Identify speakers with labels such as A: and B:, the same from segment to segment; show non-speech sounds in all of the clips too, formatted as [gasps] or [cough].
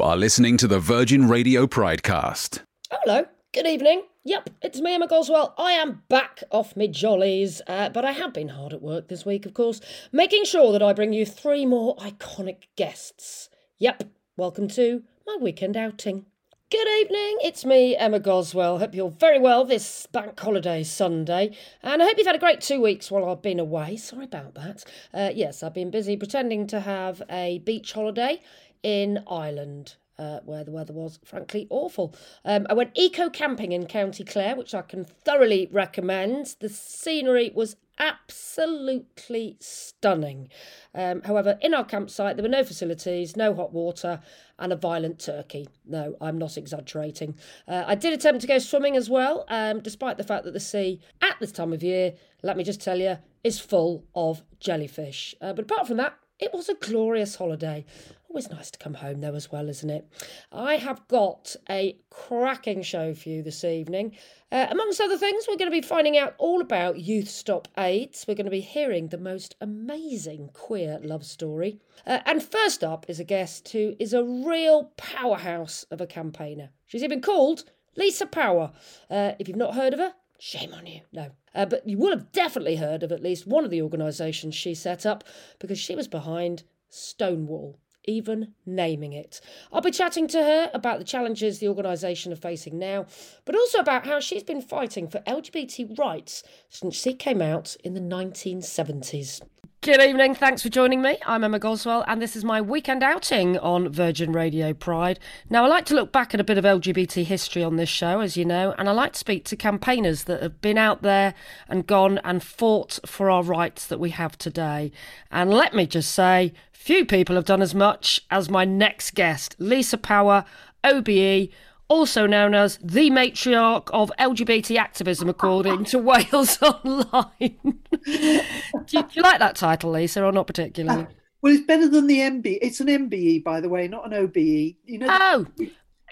A: You are listening to the Virgin Radio Pridecast.
B: Hello, good evening. Yep, it's me, Emma Goswell. I am back off me jollies, uh, but I have been hard at work this week, of course, making sure that I bring you three more iconic guests. Yep, welcome to my weekend outing. Good evening, it's me, Emma Goswell. Hope you're very well this bank holiday Sunday, and I hope you've had a great two weeks while I've been away. Sorry about that. Uh, yes, I've been busy pretending to have a beach holiday in Ireland. Uh, where the weather was frankly awful. Um, I went eco camping in County Clare, which I can thoroughly recommend. The scenery was absolutely stunning. Um, however, in our campsite, there were no facilities, no hot water, and a violent turkey. No, I'm not exaggerating. Uh, I did attempt to go swimming as well, um, despite the fact that the sea at this time of year, let me just tell you, is full of jellyfish. Uh, but apart from that, it was a glorious holiday. Always nice to come home, though, as well, isn't it? I have got a cracking show for you this evening. Uh, amongst other things, we're going to be finding out all about Youth Stop AIDS. We're going to be hearing the most amazing queer love story. Uh, and first up is a guest who is a real powerhouse of a campaigner. She's even called Lisa Power. Uh, if you've not heard of her, Shame on you. No. Uh, but you will have definitely heard of at least one of the organisations she set up because she was behind Stonewall even naming it. I'll be chatting to her about the challenges the organisation are facing now, but also about how she's been fighting for LGBT rights since she came out in the 1970s. Good evening. Thanks for joining me. I'm Emma Goswell, and this is my weekend outing on Virgin Radio Pride. Now, I like to look back at a bit of LGBT history on this show, as you know, and I like to speak to campaigners that have been out there and gone and fought for our rights that we have today. And let me just say, few people have done as much as my next guest, Lisa Power, OBE also known as the matriarch of LGBT activism, according to [laughs] Wales Online. [laughs] do, you, do, you, like that title, Lisa, or not particularly? Uh,
C: well, it's better than the MB. It's an MBE, by the way, not an OBE. You know.
B: Oh.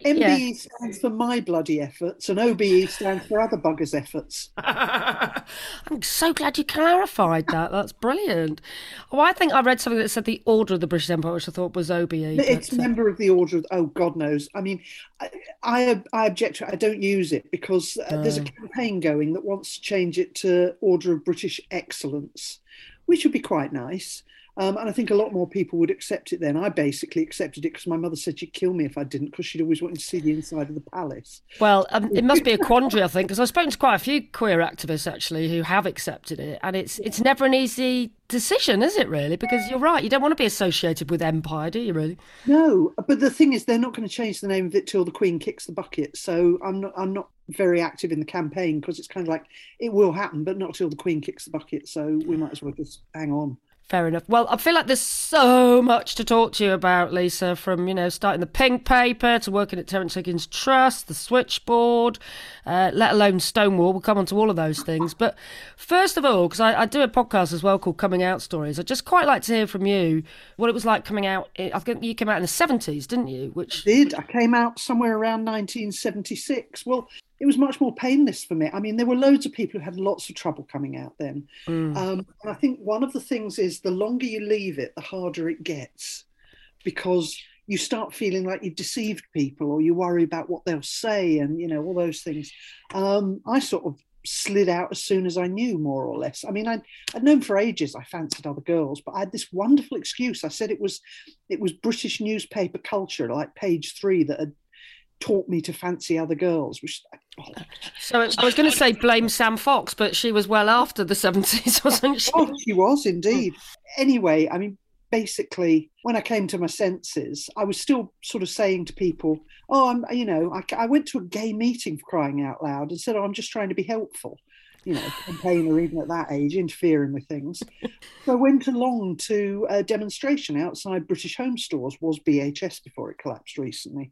C: MBE yeah. stands for my bloody efforts, and OBE stands for other buggers' efforts. [laughs]
B: I'm so glad you clarified that. That's brilliant. Well, I think I read something that said the Order of the British Empire, which I thought was OBE.
C: It's uh, member of the Order of. Oh God knows. I mean, I I, I object to it. I don't use it because uh, there's a campaign going that wants to change it to Order of British Excellence, which would be quite nice. Um, and I think a lot more people would accept it then. I basically accepted it because my mother said she'd kill me if I didn't, because she'd always wanted to see the inside of the palace.
B: Well, um, it must be a [laughs] quandary, I think, because I've spoken to quite a few queer activists actually who have accepted it, and it's it's never an easy decision, is it really? Because you're right, you don't want to be associated with empire, do you really?
C: No, but the thing is, they're not going to change the name of it till the Queen kicks the bucket. So I'm not, I'm not very active in the campaign because it's kind of like it will happen, but not till the Queen kicks the bucket. So we might as well just hang on.
B: Fair enough. Well, I feel like there's so much to talk to you about, Lisa, from, you know, starting the pink paper to working at Terence Higgins Trust, the switchboard, uh, let alone Stonewall. We'll come on to all of those things. But first of all, because I, I, do a podcast as well called Coming Out Stories, I'd just quite like to hear from you what it was like coming out. I think you came out in the 70s, didn't you?
C: Which I did. I came out somewhere around 1976. Well, it was much more painless for me. I mean, there were loads of people who had lots of trouble coming out then. Mm. Um, and I think one of the things is the longer you leave it, the harder it gets because you start feeling like you've deceived people or you worry about what they'll say and, you know, all those things. Um, I sort of slid out as soon as I knew, more or less. I mean, I'd, I'd known for ages I fancied other girls, but I had this wonderful excuse. I said it was it was British newspaper culture, like page three, that had taught me to fancy other girls. Which
B: so I was going to say blame Sam Fox, but she was well after the seventies, [laughs] wasn't she?
C: Oh, she was indeed. Anyway, I mean, basically, when I came to my senses, I was still sort of saying to people, "Oh, I'm," you know, I, I went to a gay meeting for crying out loud and said, "Oh, I'm just trying to be helpful." you know, campaigner even at that age, interfering with things. so I went along to a demonstration outside British Home Stores, was BHS before it collapsed recently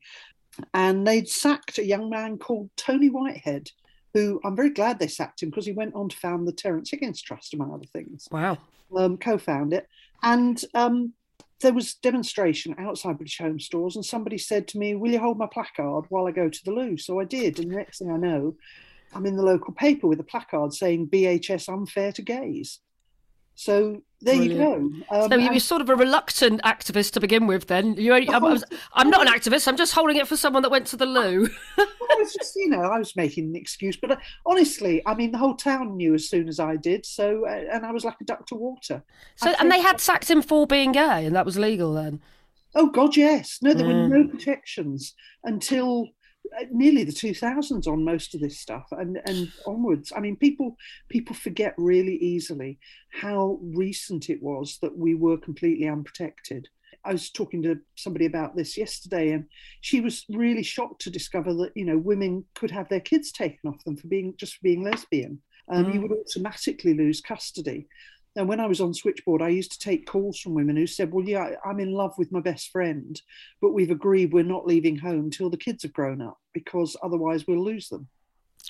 C: and they'd sacked a young man called Tony Whitehead, who I'm very glad they sacked him because he went on to found the Terence Higgins Trust, among other things.
B: Wow.
C: Um, co-found it, and um, there was demonstration outside British Home Stores, and somebody said to me, "Will you hold my placard while I go to the loo?" So I did, and the next thing I know, I'm in the local paper with a placard saying "BHS unfair to gays." So there Brilliant. you go.
B: Um, so you were sort of a reluctant activist to begin with, then. You I'm, I'm, I'm, not an activist. I'm just holding it for someone that went to the loo. [laughs]
C: I was just, you know, I was making an excuse. But uh, honestly, I mean, the whole town knew as soon as I did. So, uh, and I was like a duck to water.
B: So, and they had sacked him for being gay, and that was legal then.
C: Oh God, yes. No, there mm. were no protections until nearly the 2000s on most of this stuff and and onwards. I mean people people forget really easily how recent it was that we were completely unprotected. I was talking to somebody about this yesterday and she was really shocked to discover that you know women could have their kids taken off them for being just for being lesbian. Um, mm. you would automatically lose custody and when I was on Switchboard, I used to take calls from women who said, Well, yeah, I'm in love with my best friend, but we've agreed we're not leaving home till the kids have grown up because otherwise we'll lose them.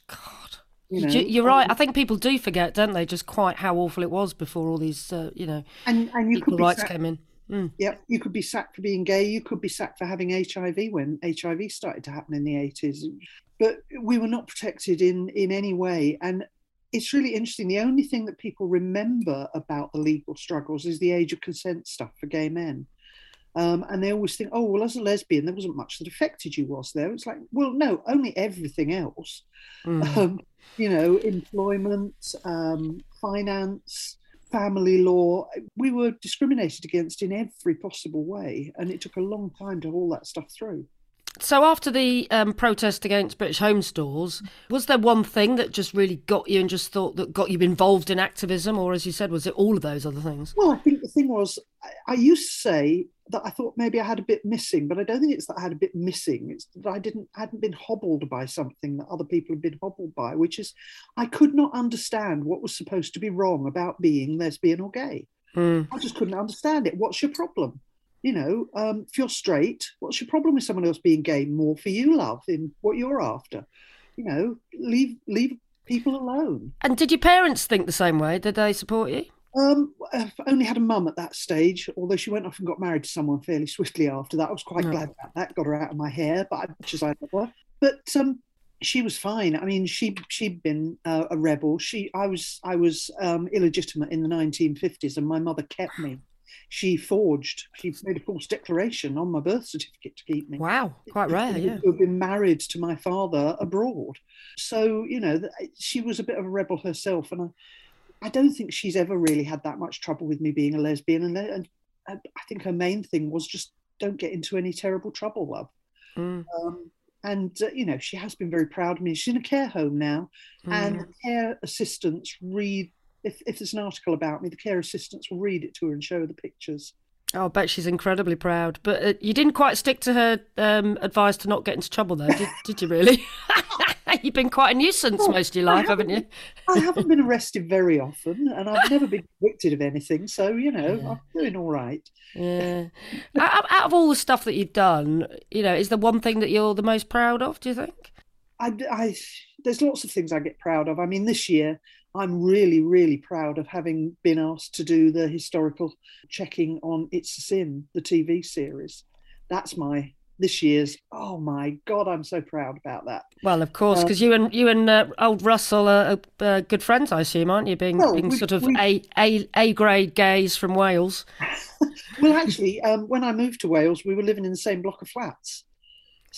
B: God. You know, You're right. I think people do forget, don't they, just quite how awful it was before all these, uh, you know, and, and you equal rights sacked, came in.
C: Mm. Yeah, you could be sacked for being gay. You could be sacked for having HIV when HIV started to happen in the 80s. But we were not protected in in any way. And it's really interesting. The only thing that people remember about the legal struggles is the age of consent stuff for gay men. Um, and they always think, oh, well, as a lesbian, there wasn't much that affected you, was there? It's like, well, no, only everything else. Mm. [laughs] Um, you know, employment, um, finance, family law. We were discriminated against in every possible way. And it took a long time to haul that stuff through.
B: So after the um, protest against British home stores, was there one thing that just really got you and just thought that got you involved in activism, or as you said, was it all of those other things?
C: Well, I think the thing was, I, I used to say that I thought maybe I had a bit missing, but I don't think it's that I had a bit missing. It's that I didn't hadn't been hobbled by something that other people had been hobbled by, which is I could not understand what was supposed to be wrong about being lesbian or gay. Mm. I just couldn't understand it. What's your problem? You know, um, if you're straight, what's your problem with someone else being gay? More for you, love, in what you're after. You know, leave leave people alone.
B: And did your parents think the same way? Did they support you?
C: Um, I've only had a mum at that stage, although she went off and got married to someone fairly swiftly after that. I was quite oh. glad about that. Got her out of my hair, but much as I love her. But um, she was fine. I mean, she she'd been uh, a rebel. She I was I was um, illegitimate in the 1950s, and my mother kept me she forged, she made a false declaration on my birth certificate to keep me.
B: Wow, quite rare, yeah.
C: To have been married to my father abroad. So, you know, she was a bit of a rebel herself. And I, I don't think she's ever really had that much trouble with me being a lesbian. And, and I think her main thing was just don't get into any terrible trouble, love. Mm. Um, and uh, you know she has been very proud of me she's in a care home now mm. and care assistants read if, if there's an article about me, the care assistants will read it to her and show her the pictures.
B: Oh, I bet she's incredibly proud. But uh, you didn't quite stick to her um, advice to not get into trouble, though, did, did you really? [laughs] You've been quite a nuisance well, most of your life, haven't, haven't,
C: you? I haven't been arrested very often, and I've never been convicted of anything. So, you know, yeah. I'm doing all right.
B: Yeah. out, out, of all the stuff that you've done, you know, is there one thing that you're the most proud of, do you think?
C: I, I, there's lots of things I get proud of. I mean, this year I'm really, really proud of having been asked to do the historical checking on It's a Sin, the TV series. That's my this year's. Oh my God, I'm so proud about that.
B: Well, of course, because um, you and you and uh, old Russell are uh, good friends, I assume, aren't you? Being, well, being we, sort of we, a a a grade gays from Wales. [laughs]
C: well, actually, um, when I moved to Wales, we were living in the same block of flats.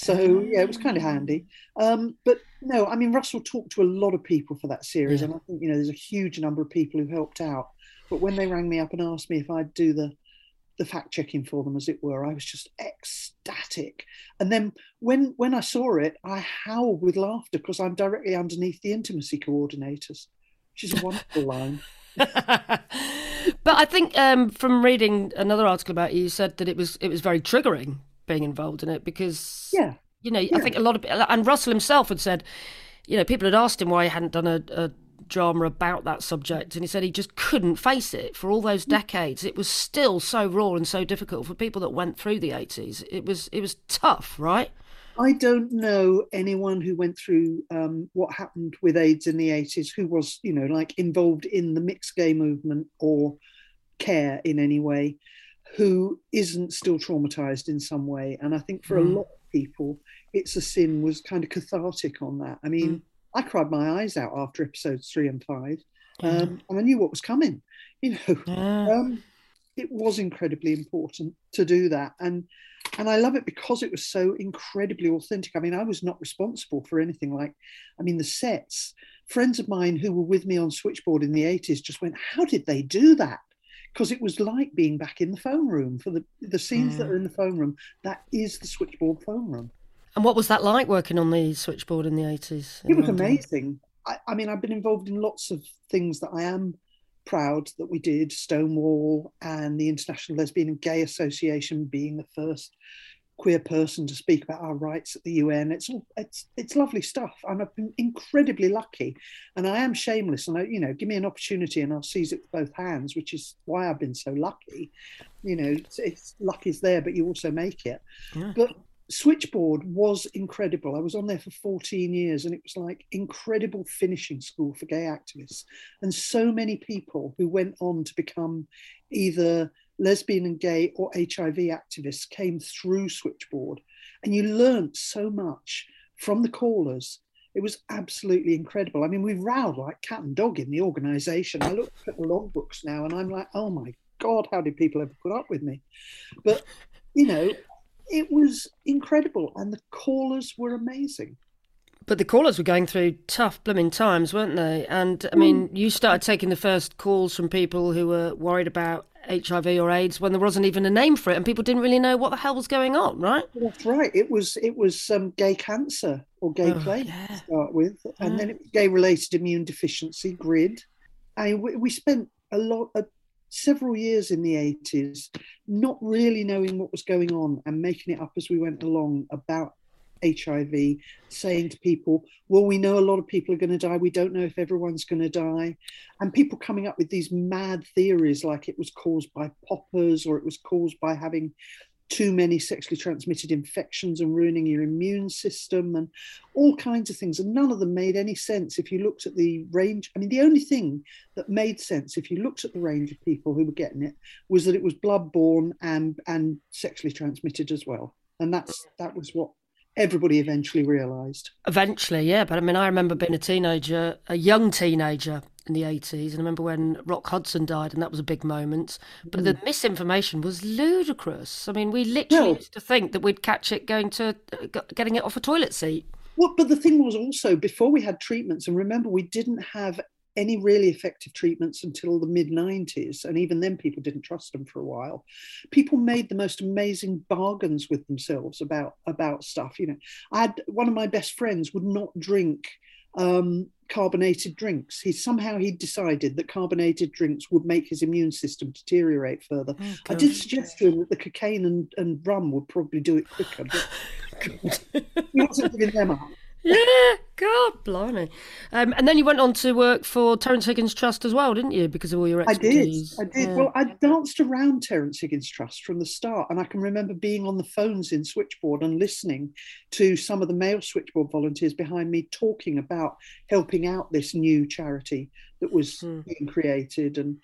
C: So yeah, it was kind of handy. Um, but no, I mean Russell talked to a lot of people for that series, yeah. and I think you know there's a huge number of people who helped out. But when they rang me up and asked me if I'd do the the fact checking for them, as it were, I was just ecstatic. And then when when I saw it, I howled with laughter because I'm directly underneath the intimacy coordinators, which is a wonderful line. [laughs]
B: but I think um, from reading another article about you, you said that it was it was very triggering being involved in it because
C: yeah,
B: you know, yeah. I think a lot of and Russell himself had said, you know, people had asked him why he hadn't done a, a drama about that subject. And he said he just couldn't face it for all those mm. decades. It was still so raw and so difficult for people that went through the 80s it was it was tough right?
C: I don't know anyone who went through um, what happened with AIDS in the 80s who was, you know, like involved in the mixed gay movement or care in any way who isn't still traumatized in some way. And I think for mm. a lot of people, It's a Sin was kind of cathartic on that. I mean, mm. I cried my eyes out after episodes three and five. Um, and I knew what was coming. [laughs] You know,
B: Yeah.
C: um, it was incredibly important to do that, and and I love it because it was so incredibly authentic. I mean, I was not responsible for anything like, I mean, the sets. Friends of mine who were with me on Switchboard in the 80s just went, How did they do that? Because it was like being back in the phone room for the, the scenes that
B: Mm.
C: are in the phone room. That is the Switchboard phone room.
B: And what was that like working on the switchboard in the 80s?
C: It was
B: London?
C: amazing. I, I mean, I've been involved in lots of things that I am proud that we did Stonewall and the International Lesbian and Gay Association being the first queer person to speak about our rights at the UN. It's all it's it's lovely stuff. And I've been incredibly lucky, and I am shameless. And I, you know, give me an opportunity, and I'll seize it with both hands, which is why I've been so lucky. You know, it's, it's luck is there, but you also make it.
B: Yeah.
C: But Switchboard was incredible. I was on there for 14 years and it was like incredible finishing school for gay activists. And so many people who went on to become either lesbian and gay or HIV activists came through Switchboard. And you learned so much from the callers. It was absolutely incredible. I mean, we rowed like cat and dog in the organization. I look at the logbooks now and I'm like, oh my God, how did people ever put up with me? But, you know, it was incredible and the callers were amazing.
B: But the callers were going through tough blooming times, weren't they? And I mean, mm. you started taking the first calls from people who were worried about HIV or AIDS when there wasn't even a name for it, and people didn't really know what the hell was going on, right?
C: That's right. It was it was um, gay cancer or gay
B: Oh,
C: plague
B: yeah.
C: to start with, and
B: Yeah.
C: then it was gay related immune deficiency GRID. I we, we spent a lot uh, several years in the eighties not really knowing what was going on and making it up as we went along about HIV, saying to people, "Well, we know a lot of people are going to die. We don't know if everyone's going to die," and people coming up with these mad theories like it was caused by poppers or it was caused by having too many sexually transmitted infections and ruining your immune system and all kinds of things. And none of them made any sense if you looked at the range. I mean, the only thing that made sense if you looked at the range of people who were getting it was that it was bloodborne and and sexually transmitted as well. And that's that was what everybody eventually realized.
B: Eventually, yeah. But I mean, I remember being a teenager, a young teenager in the 80s, and I remember when Rock Hudson died, and that was a big moment. But the mm. misinformation was ludicrous. I mean, we literally used to think that we'd catch it going to getting it off a toilet seat.
C: Well, but the thing was also before we had treatments, and remember, we didn't have any really effective treatments until the mid 90s. And even then, people didn't trust them for a while. People made the most amazing bargains with themselves about, about stuff. You know, I had one of my best friends would not drink um, carbonated drinks. He somehow he decided that carbonated drinks would make his immune system deteriorate further. I did suggest to him that the cocaine and, and rum would probably do it quicker, but [laughs] he wasn't giving them up.
B: Yeah, God, blimey. Um, and then you went on to work for Terence Higgins Trust as well, didn't you? Because of all your expertise.
C: I did. I did.
B: Yeah.
C: Well, I danced around Terence Higgins Trust from the start, and I can remember being on the phones in Switchboard and listening to some of the male Switchboard volunteers behind me talking about helping out this new charity that was
B: Hmm.
C: being created, and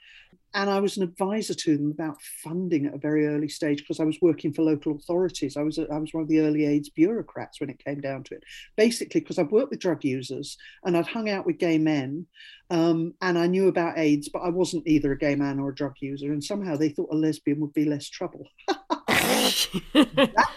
C: and I was an advisor to them about funding at a very early stage because I was working for local authorities. I was I was one of the early AIDS bureaucrats when it came down to it. Basically, because I've worked with drug users and I'd hung out with gay men, um, and I knew about AIDS, but I wasn't either a gay man or a drug user. And somehow they thought a lesbian would be less trouble. [laughs] That,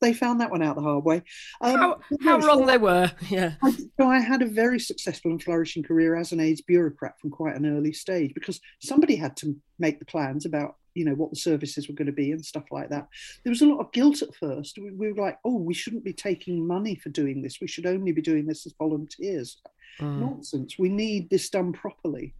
C: they found that one out the hard way. Um,
B: how how
C: no, so
B: wrong they were. [laughs] Yeah.
C: I, so I had a very successful and flourishing career as an AIDS bureaucrat from quite an early stage because somebody had to make the plans about you know what the services were going to be and stuff like that. There was a lot of guilt at first. We, we were like, oh, we shouldn't be taking money for doing this. We should only be doing this as volunteers.
B: Mm.
C: Nonsense. We need this done properly.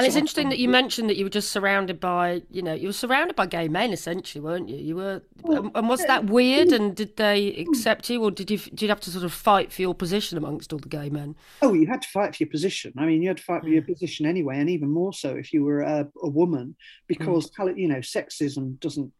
B: And it's interesting that you mentioned that you were just surrounded by, you know, you were surrounded by gay men essentially, weren't you? You were,
C: Well,
B: and- was that weird? Mm. And did they mm. accept you, or did you did you have to sort of fight for your position amongst all the gay men?
C: Oh, you had to fight for your position. I mean, you had to fight for your mm. position anyway, and even more so if you were a, a woman, because you know sexism doesn't,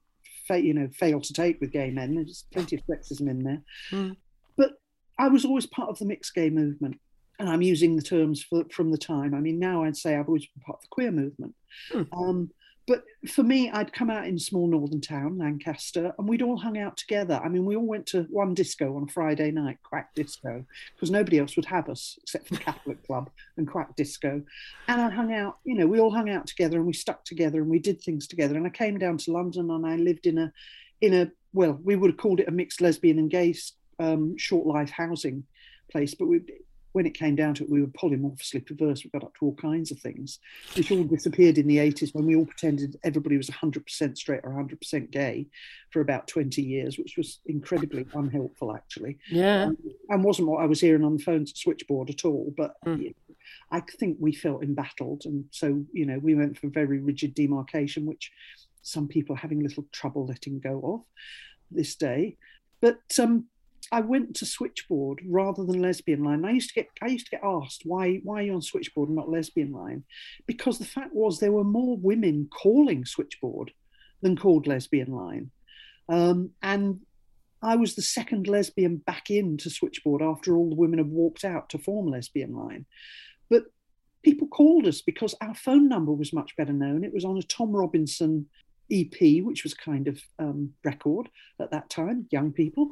C: fa- you know, fail to take with gay men. There's plenty of sexism in there.
B: Mm.
C: But I was always part of the mixed gay movement, and I'm using the terms for, from the time. I mean, now I'd say I've always been part of the queer movement.
B: Hmm.
C: Um, but for me, I'd come out in a small northern town, Lancaster, and we'd all hung out together. I mean, we all went to one disco on a Friday night, Quack Disco, because nobody else would have us except for the Catholic [laughs] Club and Quack Disco. And I hung out, you know, we all hung out together and we stuck together and we did things together. And I came down to London and I lived in a, in a, well, we would have called it a mixed lesbian and gay um, short life housing place, but we when it came down to it, we were polymorphously perverse. We got up to all kinds of things, which all disappeared in the 80s when we all pretended everybody was 100% straight or 100% gay for about 20 years, which was incredibly unhelpful, actually.
B: Yeah. Um,
C: and wasn't what I was hearing on the phones switchboard at all. But mm. I think we felt embattled. And so, you know, we went for very rigid demarcation, which some people are having a little trouble letting go of this day. But um, I went to Switchboard rather than Lesbian Line. I used to get I used to get asked why why are you on Switchboard and not Lesbian Line, because the fact was there were more women calling Switchboard than called Lesbian Line, um, and I was the second lesbian back into Switchboard after all the women had walked out to form Lesbian Line, but people called us because our phone number was much better known. It was on a Tom Robinson EP, which was kind of um, record at that time, young people.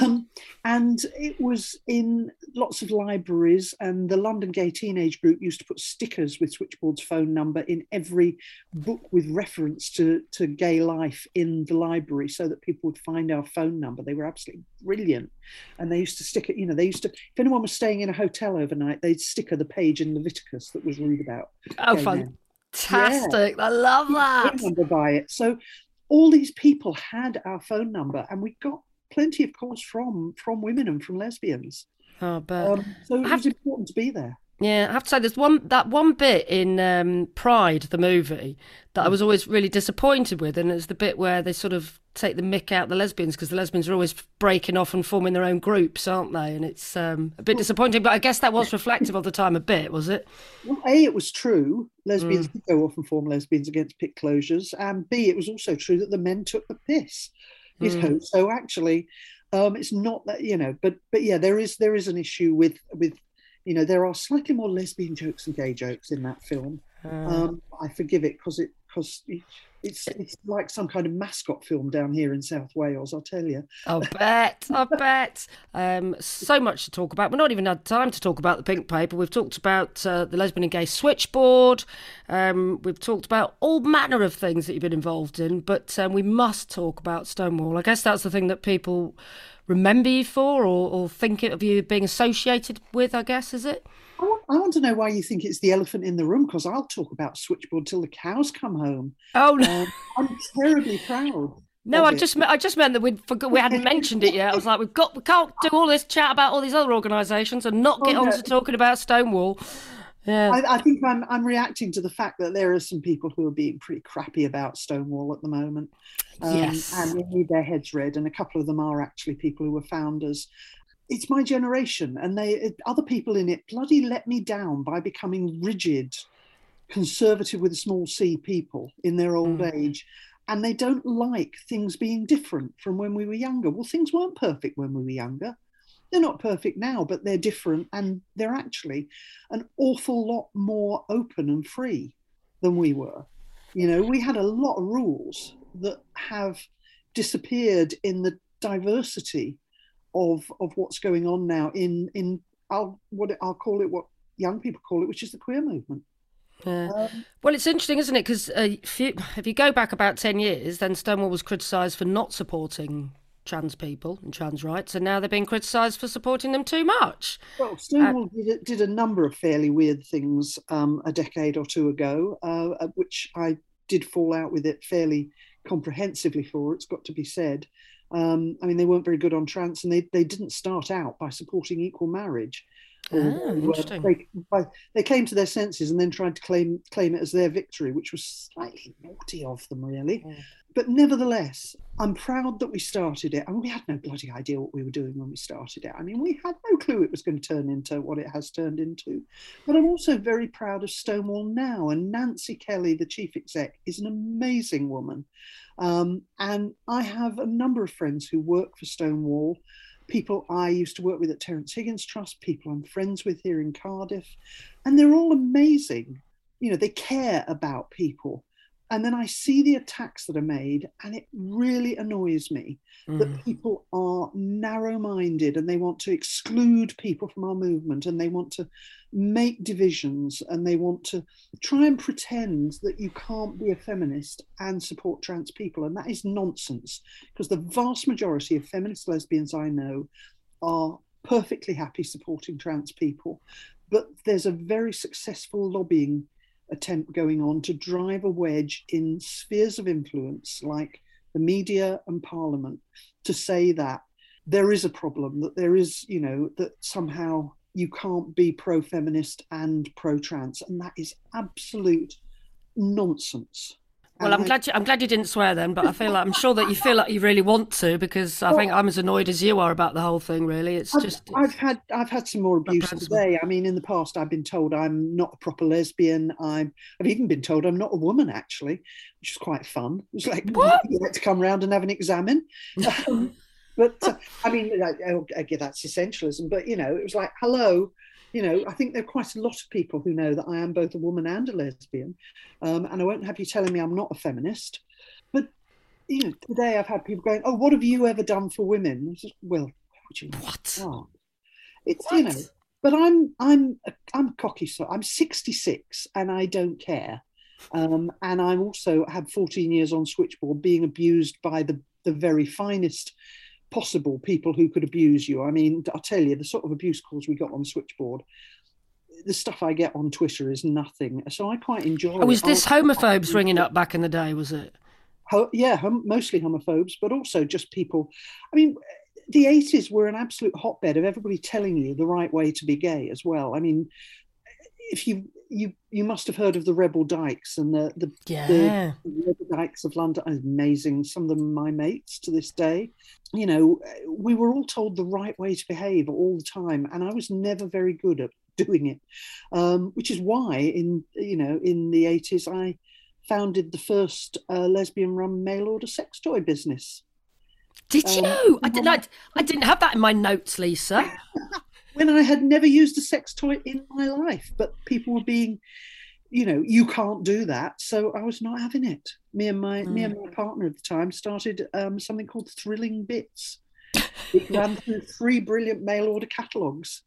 C: Um, and it was in lots of libraries, and the London Gay Teenage Group used to put stickers with Switchboard's phone number in every book with reference to, to gay life in the library so that people would find our phone number. They were absolutely brilliant. And they used to stick it, you know, they used to, if anyone was staying in a hotel overnight, they'd sticker the page in Leviticus that was read about.
B: Oh, fun. Men. Fantastic. Yeah. I love that.
C: Number by it. So all these people had our phone number and we got plenty of calls from from women and from lesbians.
B: Oh, but um,
C: so it was important to be there.
B: Yeah, I have to say, there's one that one bit in um, Pride, the movie, that I was always really disappointed with, and it's the bit where they sort of take the mick out the lesbians because the lesbians are always breaking off and forming their own groups, aren't they? And it's um, a bit disappointing, but I guess that was reflective of the time a bit, was it?
C: Well, a it was true. Lesbians mm. did go off and form lesbians against pit closures, and b it was also true that the men took the piss. You mm. know, so actually, um, it's not that you know, but but yeah, there is there is an issue with with you know, there are slightly more lesbian jokes and gay jokes in that film. Uh, um, I forgive it because it because it's it's like some kind of mascot film down here in South Wales. I'll tell you.
B: I bet. I [laughs] bet. Um, so much to talk about. We're not even had time to talk about the pink paper. We've talked about uh, the lesbian and gay switchboard. Um, we've talked about all manner of things that you've been involved in. But um, we must talk about Stonewall. I guess that's the thing that people remember you for or, or think of you being associated with, I guess, is it?
C: I want, I want to know why you think it's the elephant in the room because I'll talk about Switchboard till the cows come home.
B: Oh, no. Um,
C: I'm terribly proud.
B: No, I just I just meant that we forgot we hadn't mentioned it yet. I was like, we've got we can't do all this chat about all these other organisations and not get oh, no. on to talking about Stonewall.
C: Yeah. I, I, think I'm I'm reacting to the fact that there are some people who are being pretty crappy about Stonewall at the moment.
B: Um, yes.
C: And they need their heads read, and a couple of them are actually people who were founders. It's my generation, and they other people in it bloody let me down by becoming rigid, conservative with a small c people in their old mm. age. And they don't like things being different from when we were younger. Well, things weren't perfect when we were younger they're not perfect now, but they're different and they're actually an awful lot more open and free than we were. You know, we had a lot of rules that have disappeared in the diversity of of what's going on now in in I'll what I'll call it what young people call it, which is the queer movement.
B: Yeah. Um, well, it's interesting, isn't it? Because uh, if, you, if you go back about 10 years, then Stonewall was criticised for not supporting trans people and trans rights, and now they're being criticised for supporting them too much.
C: Well, Stonewall uh, did, did, a number of fairly weird things um, a decade or two ago, uh, which I did fall out with it fairly comprehensively for. It's got to be said. Um, I mean, they weren't very good on trans, and they, they didn't start out by supporting equal marriage.
B: Oh, interesting.
C: They, they came to their senses and then tried to claim claim it as their victory, which was slightly naughty of them, really. Mm. But nevertheless, I'm proud that we started it. And we had no bloody idea what we were doing when we started it. I mean, we had no clue it was going to turn into what it has turned into. But I'm also very proud of Stonewall now. And Nancy Kelly, the chief exec, is an amazing woman. Um, and I have a number of friends who work for Stonewall people I used to work with at Terence Higgins Trust, people I'm friends with here in Cardiff, and they're all amazing. You know, they care about people and then I see the attacks that are made, and it really annoys me mm. that people are narrow minded and they want to exclude people from our movement and they want to make divisions and they want to try and pretend that you can't be a feminist and support trans people. And that is nonsense because the vast majority of feminist lesbians I know are perfectly happy supporting trans people. But there's a very successful lobbying attempt going on to drive a wedge in spheres of influence like the media and parliament to say that there is a problem, that there is, you know, that somehow you can't be pro feminist and pro trans. And that is absolute nonsense.
B: Well, I'm glad you, I'm glad you didn't swear then, but I feel like I'm sure that you feel like you really want to because I well, think I'm as annoyed as you are about the whole thing. Really, it's
C: I've,
B: just.
C: I've had I've had some more abuse today. I mean, in the past, I've been told I'm not a proper lesbian. I'm I've even been told I'm not a woman actually, which is quite fun. It's like [laughs] what? you like to come round and have an examine. [laughs] Um, but uh, I mean, again, that's essentialism. But you know, it was like, hello, you know, I think there are quite a lot of people who know that I am both a woman and a lesbian, um, and I won't have you telling me I'm not a feminist. But you know, today I've had people going, "Oh, what have you ever done for women?" Just, well, what? You
B: what?
C: Oh. It's what? you know, but I'm I'm I'm cocky, so I'm 66 and I don't care. Um, and I'm also had 14 years on switchboard, being abused by the the very finest possible people who could abuse you. I mean, I'll tell you, the sort of abuse calls we got on Switchboard, the stuff I get on Twitter is nothing. So I quite enjoy.
B: Oh, was this homophobes ringing up back in the day? Was it?
C: Ho- yeah, hom- mostly homophobes, but also just people. I mean, the 80s were an absolute hotbed of everybody telling you the right way to be gay as well. I mean, if you you you must have heard of the Rebel Dykes and the the,
B: yeah.
C: the Rebel Dykes of London. Amazing. Some of them my mates to this day. You know, we were all told the right way to behave all the time, and I was never very good at doing it. Um, which is why in you know in the eighties I founded the first uh, lesbian-run mail order sex toy business.
B: Did you? Um, I didn't. I, I didn't have that in my notes, Lisa. [laughs]
C: when I had never used a sex toy in my life, but people were being, you know, you can't do that. So I was not having it. Me and my mm. me and my partner at the time started um, something called Thrilling Bits. It ran through three brilliant mail order catalogues.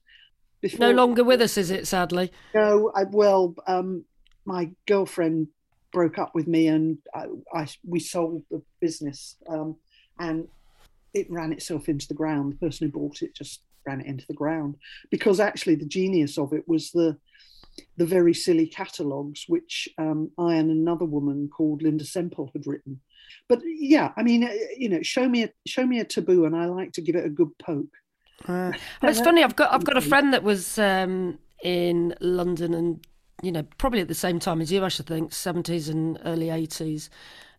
B: Before, no longer with us, is it? Sadly.
C: No. I, well, um, my girlfriend broke up with me, and I, I we sold the business, um, and it ran itself into the ground. The person who bought it just ran it into the ground because actually the genius of it was the the very silly catalogues which um, I and another woman called Linda Semple had written. But yeah, I mean, uh, you know, show me a show me a taboo, and I like to give it a good poke.
B: Uh, [laughs] it's funny. I've got I've got a friend that was um, in London, and you know, probably at the same time as you, I should think, seventies and early eighties,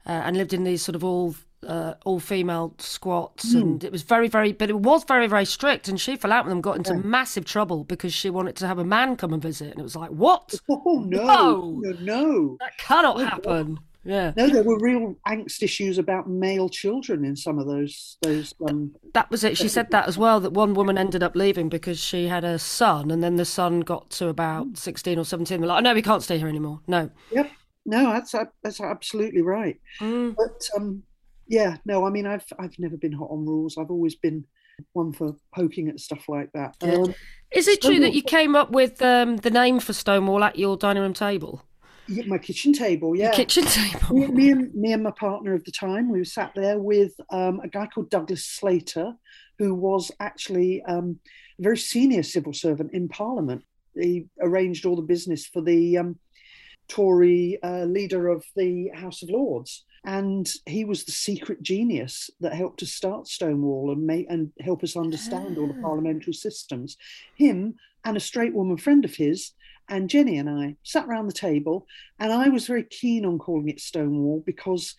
B: uh, and lived in these sort of all uh, all female squats, mm. and it was very, very, but it was very, very strict. And she fell out with them, got into yeah. massive trouble because she wanted to have a man come and visit, and it was like, what? [laughs]
C: Oh no, no, no, no.
B: that cannot oh, happen. Yeah.
C: No, there were real angst issues about male children in some of those. Those. Um,
B: that was it. She said that as well. That one woman ended up leaving because she had a son, and then the son got to about hmm. sixteen or seventeen. They're like, oh, no, we can't stay here anymore. No.
C: Yep. No, that's that's absolutely right. Mm. But um, yeah, no, I mean, I've I've never been hot on rules. I've always been one for poking at stuff like that. Um,
B: Is it true that you came up with um, the name for Stonewall at your dining room table?
C: Yeah, my kitchen table, yeah.
B: Your kitchen table.
C: Me, me, and, me and my partner of the time, we were sat there with um, a guy called Douglas Slater, who was actually um, a very senior civil servant in Parliament. He arranged all the business for the um, Tory uh, leader of the House of Lords and he was the secret genius that helped to start Stonewall and make and help us understand all the ah. parliamentary systems. Him and a straight woman friend of his and Jenny and I sat around the table, and I was very keen on calling it Stonewall because.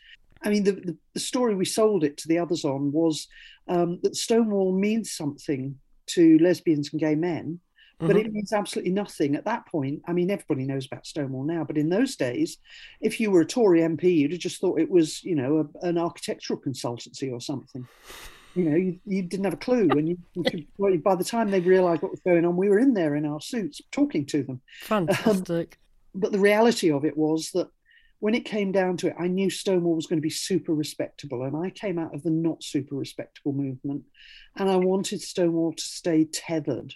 C: I mean, the, the, the story we sold it to the others on was um, that Stonewall means something to lesbians and gay men, but mm-hmm. it means absolutely nothing at that point. I mean, everybody knows about Stonewall now, but in those days, if you were a Tory MP, you'd have just thought it was, you know, a, an architectural consultancy or something. You know, you, you didn't have a clue, and you, you could, well, by the time they realised what was going on, we were in there in our suits talking to them.
B: Fantastic.
C: Um, but the reality of it was that when it came down to it, I knew Stonewall was going to be super respectable. And I came out of the not super respectable movement. And I wanted Stonewall to stay tethered.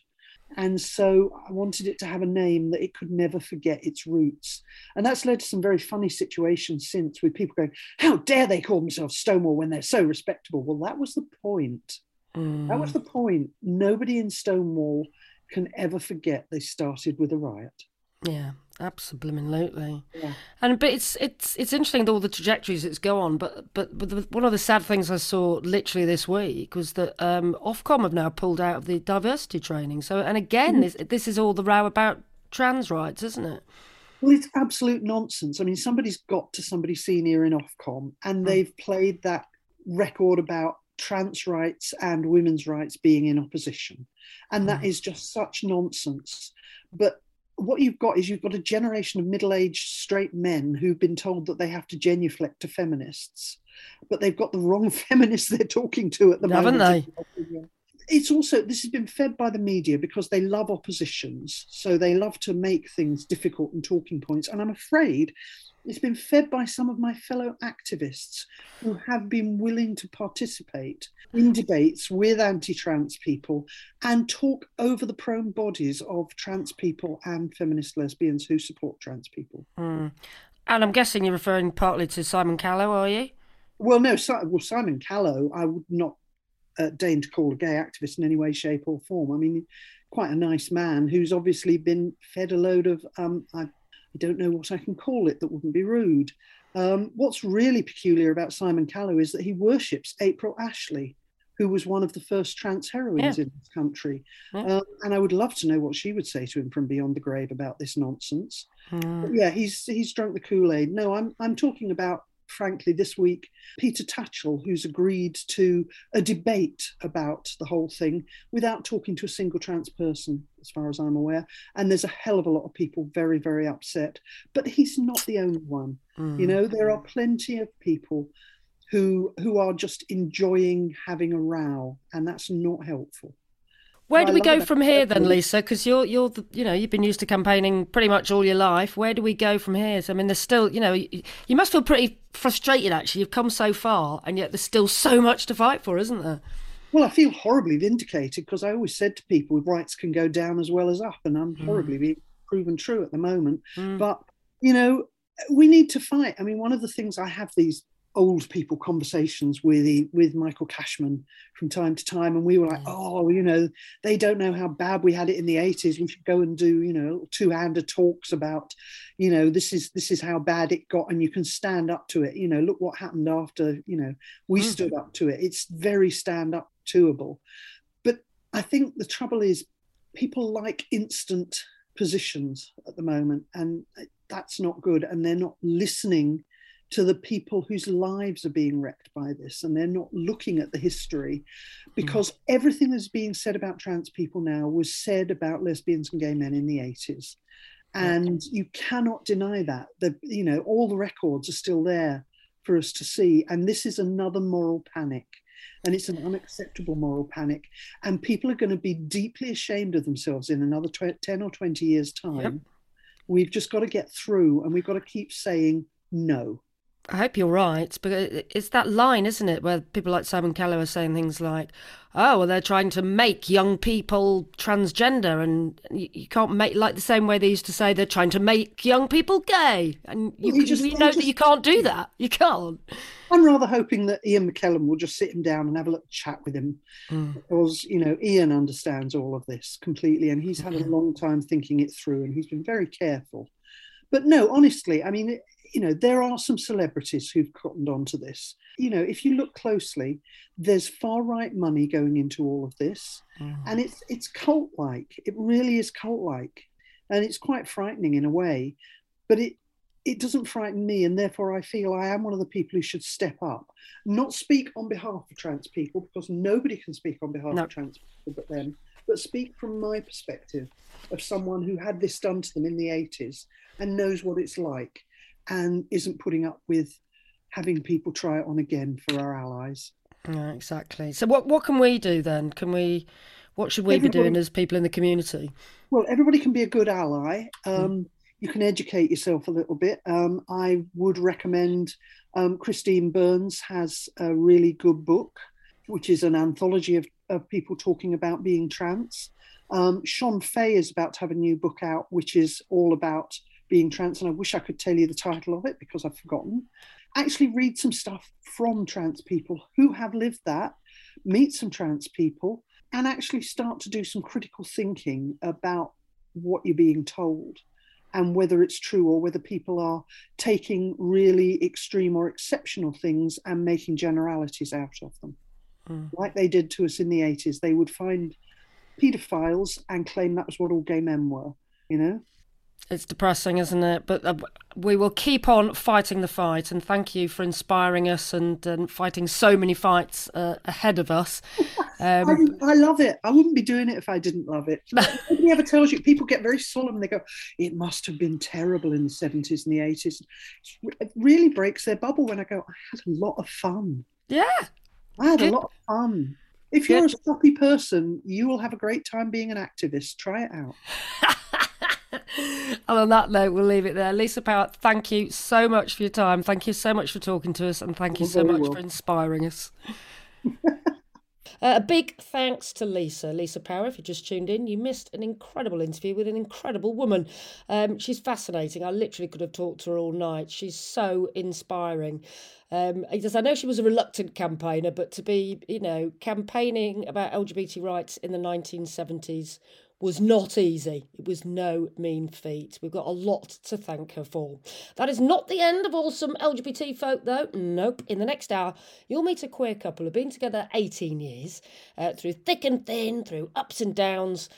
C: And so I wanted it to have a name that it could never forget its roots. And that's led to some very funny situations since with people going, How dare they call themselves Stonewall when they're so respectable? Well, that was the point. Mm. That was the point. Nobody in Stonewall can ever forget they started with a riot.
B: Yeah, absolutely. Yeah. And but it's it's it's interesting all the trajectories it's go on. But but, but the, one of the sad things I saw literally this week was that um, Ofcom have now pulled out of the diversity training. So and again, mm-hmm. this this is all the row about trans rights, isn't it?
C: Well, it's absolute nonsense. I mean, somebody's got to somebody senior in Ofcom, and mm. they've played that record about trans rights and women's rights being in opposition, and that mm. is just such nonsense. But what you've got is you've got a generation of middle-aged straight men who've been told that they have to genuflect to feminists, but they've got the wrong [laughs] feminists they're talking to at the
B: Haven't
C: moment.
B: Haven't they?
C: It's also this has been fed by the media because they love oppositions, so they love to make things difficult and talking points. And I'm afraid it's been fed by some of my fellow activists who have been willing to participate in debates with anti trans people and talk over the prone bodies of trans people and feminist lesbians who support trans people.
B: Mm. And I'm guessing you're referring partly to Simon Callow, are you?
C: Well, no, well, Simon Callow, I would not uh, deign to call a gay activist in any way, shape, or form. I mean, quite a nice man who's obviously been fed a load of, um, I I don't know what I can call it that wouldn't be rude. Um, what's really peculiar about Simon Callow is that he worships April Ashley, who was one of the first trans heroines yeah. in this country. Yeah. Um, and I would love to know what she would say to him from beyond the grave about this nonsense. Mm. yeah, he's he's drunk the Kool Aid. No, I'm I'm talking about frankly, this week, Peter Tatchell, who's agreed to a debate about the whole thing without talking to a single trans person, as far as I'm aware. And there's a hell of a lot of people very, very upset. But he's not the only one. Mm. You know, there are plenty of people who who are just enjoying having a row, and that's not helpful.
B: Where do we go from here then, Lisa? Because you're you're the, you know you've been used to campaigning pretty much all your life. Where do we go from here? So, I mean, there's still you know you, you must feel pretty frustrated actually. You've come so far, and yet there's still so much to fight for, isn't there?
C: Well, I feel horribly vindicated because I always said to people, rights can go down as well as up, and I'm mm. horribly being proven true at the moment. Mm. But you know, we need to fight. I mean, one of the things I have these old people conversations with with Michael Cashman from time to time, and we were like, mm. oh, you know, they don't know how bad we had it in the eighties. We should go and do, you know, two-handed talks about, you know, this is this is how bad it got, and you can stand up to it. You know, look what happened after, you know, we mm. stood up to it. It's very stand-up toable, but I think the trouble is people like instant positions at the moment, and that's not good, and they're not listening to the people whose lives are being wrecked by this and they're not looking at the history because mm. everything that's being said about trans people now was said about lesbians and gay men in the 80s and you cannot deny that. The you know all the records are still there for us to see and this is another moral panic and it's an unacceptable moral panic and people are going to be deeply ashamed of themselves in another 10 or 20 years time. Yep. we've just got to get through and we've got to keep saying no
B: I hope you're right, but it's that line, isn't it, where people like Simon Callow are saying things like, "Oh, well, they're trying to make young people transgender," and you, you, can't make like the same way they used to say they're trying to make young people gay, and you, well, just, you know just, that you can't do that. You can't.
C: I'm rather hoping that Ian McKellen will just sit him down and have a little chat with him, mm. because you know Ian understands all of this completely, and he's had a long time thinking it through, and he's been very careful. But no, honestly, I mean, you know, there are some celebrities who've cottoned on to this. You know, if you look closely, there's far right money going into all of this, mm. and it's it's cult like. It really is cult like, and it's quite frightening in a way. But it it doesn't frighten me, and therefore I feel I am one of the people who should step up, not speak on behalf of trans people because nobody can speak on behalf no. of trans people but them, but speak from my perspective of someone who had this done to them in the 80s and knows what it's like and isn't putting up with having people try it on again for our allies.
B: Yeah, exactly. So what what can we do then? Can we what should we everybody, be doing as people in the community?
C: Well, everybody can be a good ally. Um, mm. you can educate yourself a little bit. Um, I would recommend um, Christine Burns has a really good book, which is an anthology of, of people talking about being trans. Um, Shon Faye is about to have a new book out, which is all about being trans, and I wish I could tell you the title of it because I've forgotten. Actually, read some stuff from trans people who have lived that, meet some trans people, and actually start to do some critical thinking about what you're being told and whether it's true or whether people are taking really extreme or exceptional things and making generalities out of them. Mm. Like they did to us in the 80s. They would find paedophiles and claim that was what all gay men were, you know?
B: It's depressing, isn't it? But uh, we will keep on fighting the fight. And thank you for inspiring us and, and fighting so many fights uh, ahead of us. [laughs]
C: Um, I, I, love it. I wouldn't be doing it if I didn't love it. [laughs] Nobody ever tells you. People get very solemn. They go, "It must have been terrible in the seventies and the 80s. It really breaks their bubble when I go, "I had a lot of fun."
B: Yeah,
C: I had Good. a lot of fun. If you're Good. a sloppy person, you will have a great time being an activist. Try it out. [laughs]
B: and on that note, we'll leave it there. Lisa Power, thank you so much for your time. Thank you so much for talking to us, and thank you so much well. for inspiring us. [laughs] Uh, a big thanks to Lisa. Lisa Power, if you just tuned in, you missed an incredible interview with an incredible woman. Um, she's fascinating. I literally could have talked to her all night. She's so inspiring. Um, I know she was a reluctant campaigner, but to be, you know, campaigning about LGBT rights in the 1970s was not easy. It was no mean feat. We've got a lot to thank her for. That is not the end of awesome LGBT folk, though. Nope. In the next hour, you'll meet a queer couple who've been together 18 years, uh, through thick and thin, through ups and downs,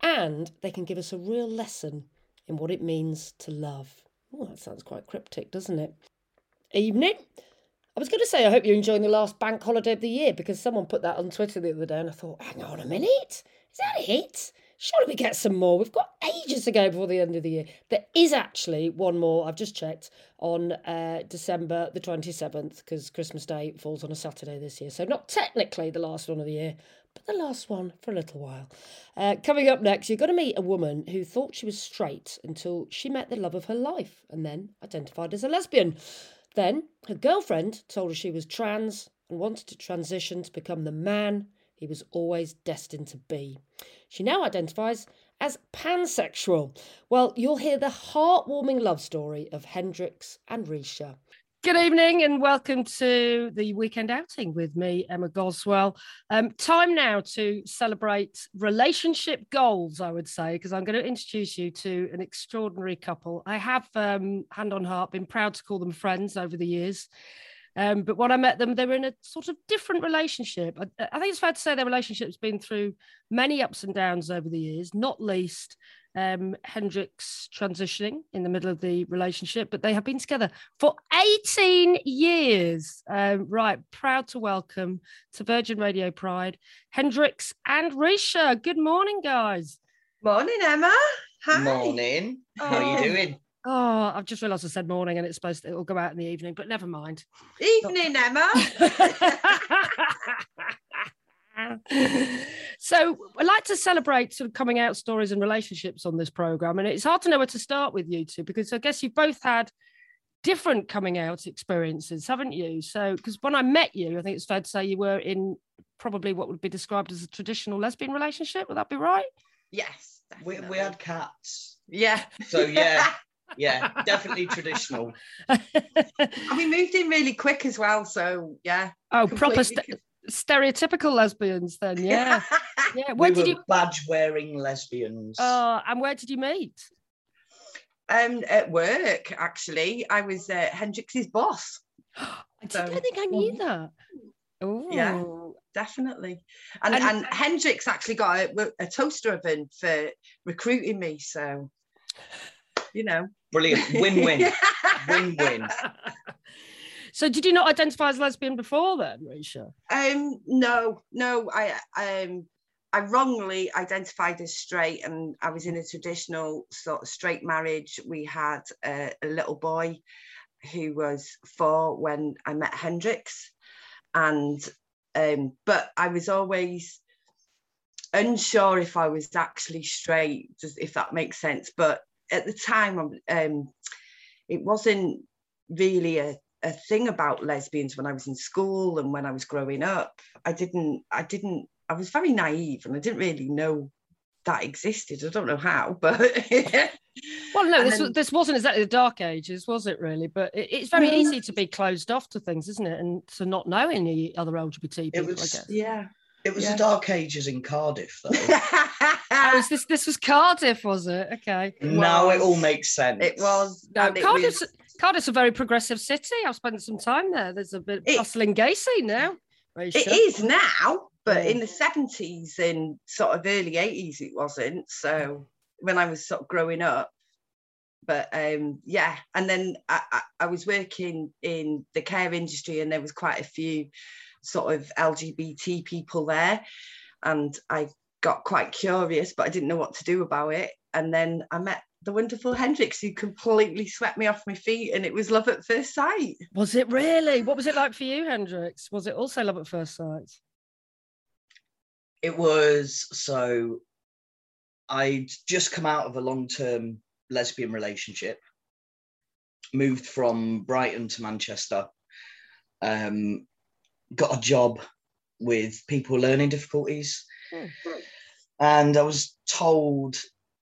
B: and they can give us a real lesson in what it means to love. Oh, that sounds quite cryptic, doesn't it? Evening. I was going to say, I hope you're enjoying the last bank holiday of the year because someone put that on Twitter the other day and I thought, hang on a minute, is that it? Surely we get some more. We've got ages to go before the end of the year. There is actually one more, I've just checked, on uh, December the 27th, because Christmas Day falls on a Saturday this year. So, not technically the last one of the year, but the last one for a little while. Uh, coming up next, you're going to meet a woman who thought she was straight until she met the love of her life and then identified as a lesbian. Then, her girlfriend told her she was trans and wanted to transition to become the man he was always destined to be. She now identifies as pansexual. Well, you'll hear the heartwarming love story of Hendrix and Risha. Good evening and welcome to the weekend outing with me, Emma Goswell. Um, time now to celebrate relationship goals, I would say, because I'm going to introduce you to an extraordinary couple. I have, um, hand on heart, been proud to call them friends over the years. Um, but when I met them, they were in a sort of different relationship. I, I, think it's fair to say their relationship's been through many ups and downs over the years, not least um, Hendrix transitioning in the middle of the relationship, but they have been together for 18 years. Um, right, proud to welcome to Virgin Radio Pride, Hendrix and Risha. Good morning, guys.
D: Morning, Emma.
E: Hi. Morning. How are you oh. doing?
B: Oh, I've just realised I said morning and it's supposed to it'll go out in the evening, but never mind.
D: Evening, Not... Emma. [laughs]
B: so I like to celebrate sort of coming out stories and relationships on this program, and it's hard to know where to start with you two because I guess you've both had different coming out experiences, haven't you? So because when I met you, I think it's fair to say you were in probably what would be described as a traditional lesbian relationship. Would that be right?
D: Yes,
E: we, we had cats.
D: Yeah.
E: So yeah, [laughs] yeah, definitely traditional. [laughs] and
D: we moved in really quick as well. So yeah.
B: Oh, proper st- stereotypical lesbians then. [laughs] Yeah.
E: yeah. Where we did you badge wearing lesbians?
B: Oh, and where did you meet?
D: Um, at work actually. I was uh, Hendrix's boss. [gasps]
B: I [gasps] so, don't think I knew mm-hmm. that.
D: Oh, yeah, definitely. And, and, and Hendrix actually got a, a toaster oven for recruiting me. So you know.
E: Brilliant. Win win. win win.
B: So did you not identify as lesbian before then, Risha?
D: Um, no, no. I um I wrongly identified as straight and I was in a traditional sort of straight marriage. We had a, a little boy who was four when I met Hendrix. And um, but I was always unsure if I was actually straight, if that makes sense. But at the time, um, it wasn't really a, a thing about lesbians when I was in school and when I was growing up. I didn't, I didn't, I was very naive and I didn't really know that existed. I don't know how, [laughs] but
B: well, no, this
D: then-
B: this wasn't exactly the dark ages, was it? Really, but it, it's very
C: No.
B: easy to be closed off to things, isn't it? And to not know any other LGBT people.
E: was-
B: I guess.
D: yeah.
E: It was
D: Yeah.
E: the dark ages in Cardiff, though. [laughs]
B: Oh, is this this was Cardiff, was it? Okay.
E: now it all makes sense.
D: it was.
B: No,
D: and it
B: Cardiff's,
D: was-
B: Cardiff's a very progressive city. I've spent some time there. There's a bit of
D: It-
B: bustling gay scene now.
D: It is now, but
B: Yeah.
D: in the 70s and sort of early 80s, it wasn't. So when I was sort of growing up, but um, yeah, and then I, I, I was working in the care industry, and there was quite a few sort of LGBT people there, and I got quite curious, but I didn't know what to do about it. And then I met the wonderful Hendrix, who completely swept me off my feet, and it was love at first sight.
B: Was it really? What was it like for you, Hendrix? Was it also love at first sight?
E: It was so I'd just come out of a long term lesbian relationship, moved from Brighton to Manchester, um, got a job with people learning difficulties.
B: Hmm.
E: And I was told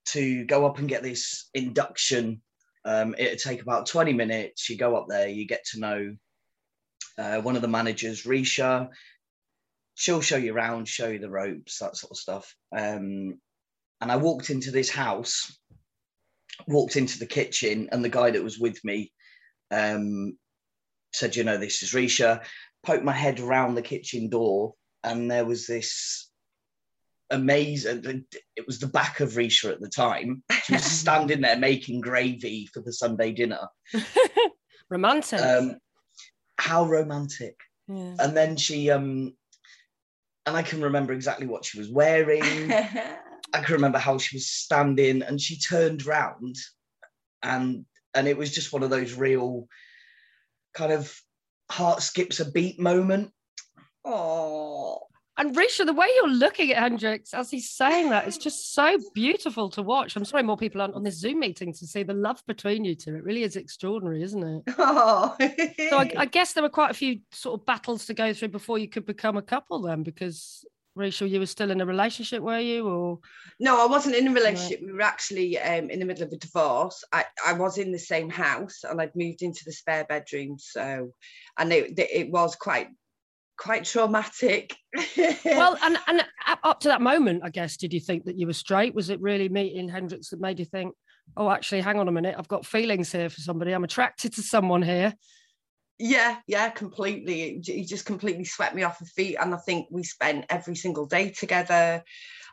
E: to go up and get this induction. Um, it'd take about 20 minutes. You go up there, you get to know uh, one of the managers, Risha, she'll show you around, show you the ropes, that sort of stuff. Um, and I walked into this house, walked into the kitchen, and the guy that was with me um, said, "You know, this is Risha." Poked my head around the kitchen door, and there was this amazing. It was the back of Risha at the time. She was [laughs] standing there making gravy for the Sunday dinner. [laughs]
B: Romantic.
E: Um, how romantic!
B: yeah.
E: and then she um and i can remember exactly what she was wearing [laughs] i can remember how she was standing and she turned round and and it was just one of those real kind of heart skips a beat moment
D: Oh,
B: And Risha, the way you're looking at Hendrix as he's saying that, it's just so beautiful to watch. I'm sorry more people aren't on this Zoom meeting to see the love between you two. It really is extraordinary, isn't it? [laughs]
D: oh.
B: So I, I guess there were quite a few sort of battles to go through before you could become a couple then, because Risha, you were still in a relationship, were you? Or
D: No, I wasn't in a relationship. We were actually um, in the middle of a divorce. I, I was in the same house and I'd moved into the spare bedroom. So, and it, it was quite, quite traumatic. [laughs]
B: well, and and up- up to that moment, I guess, did you think that you were straight? Was it really meeting Hendrix that made you think, oh, actually, hang on a minute, I've got feelings here for somebody. I'm attracted to someone here.
D: Yeah, yeah, completely. He just completely swept me off the feet. And I think we spent every single day together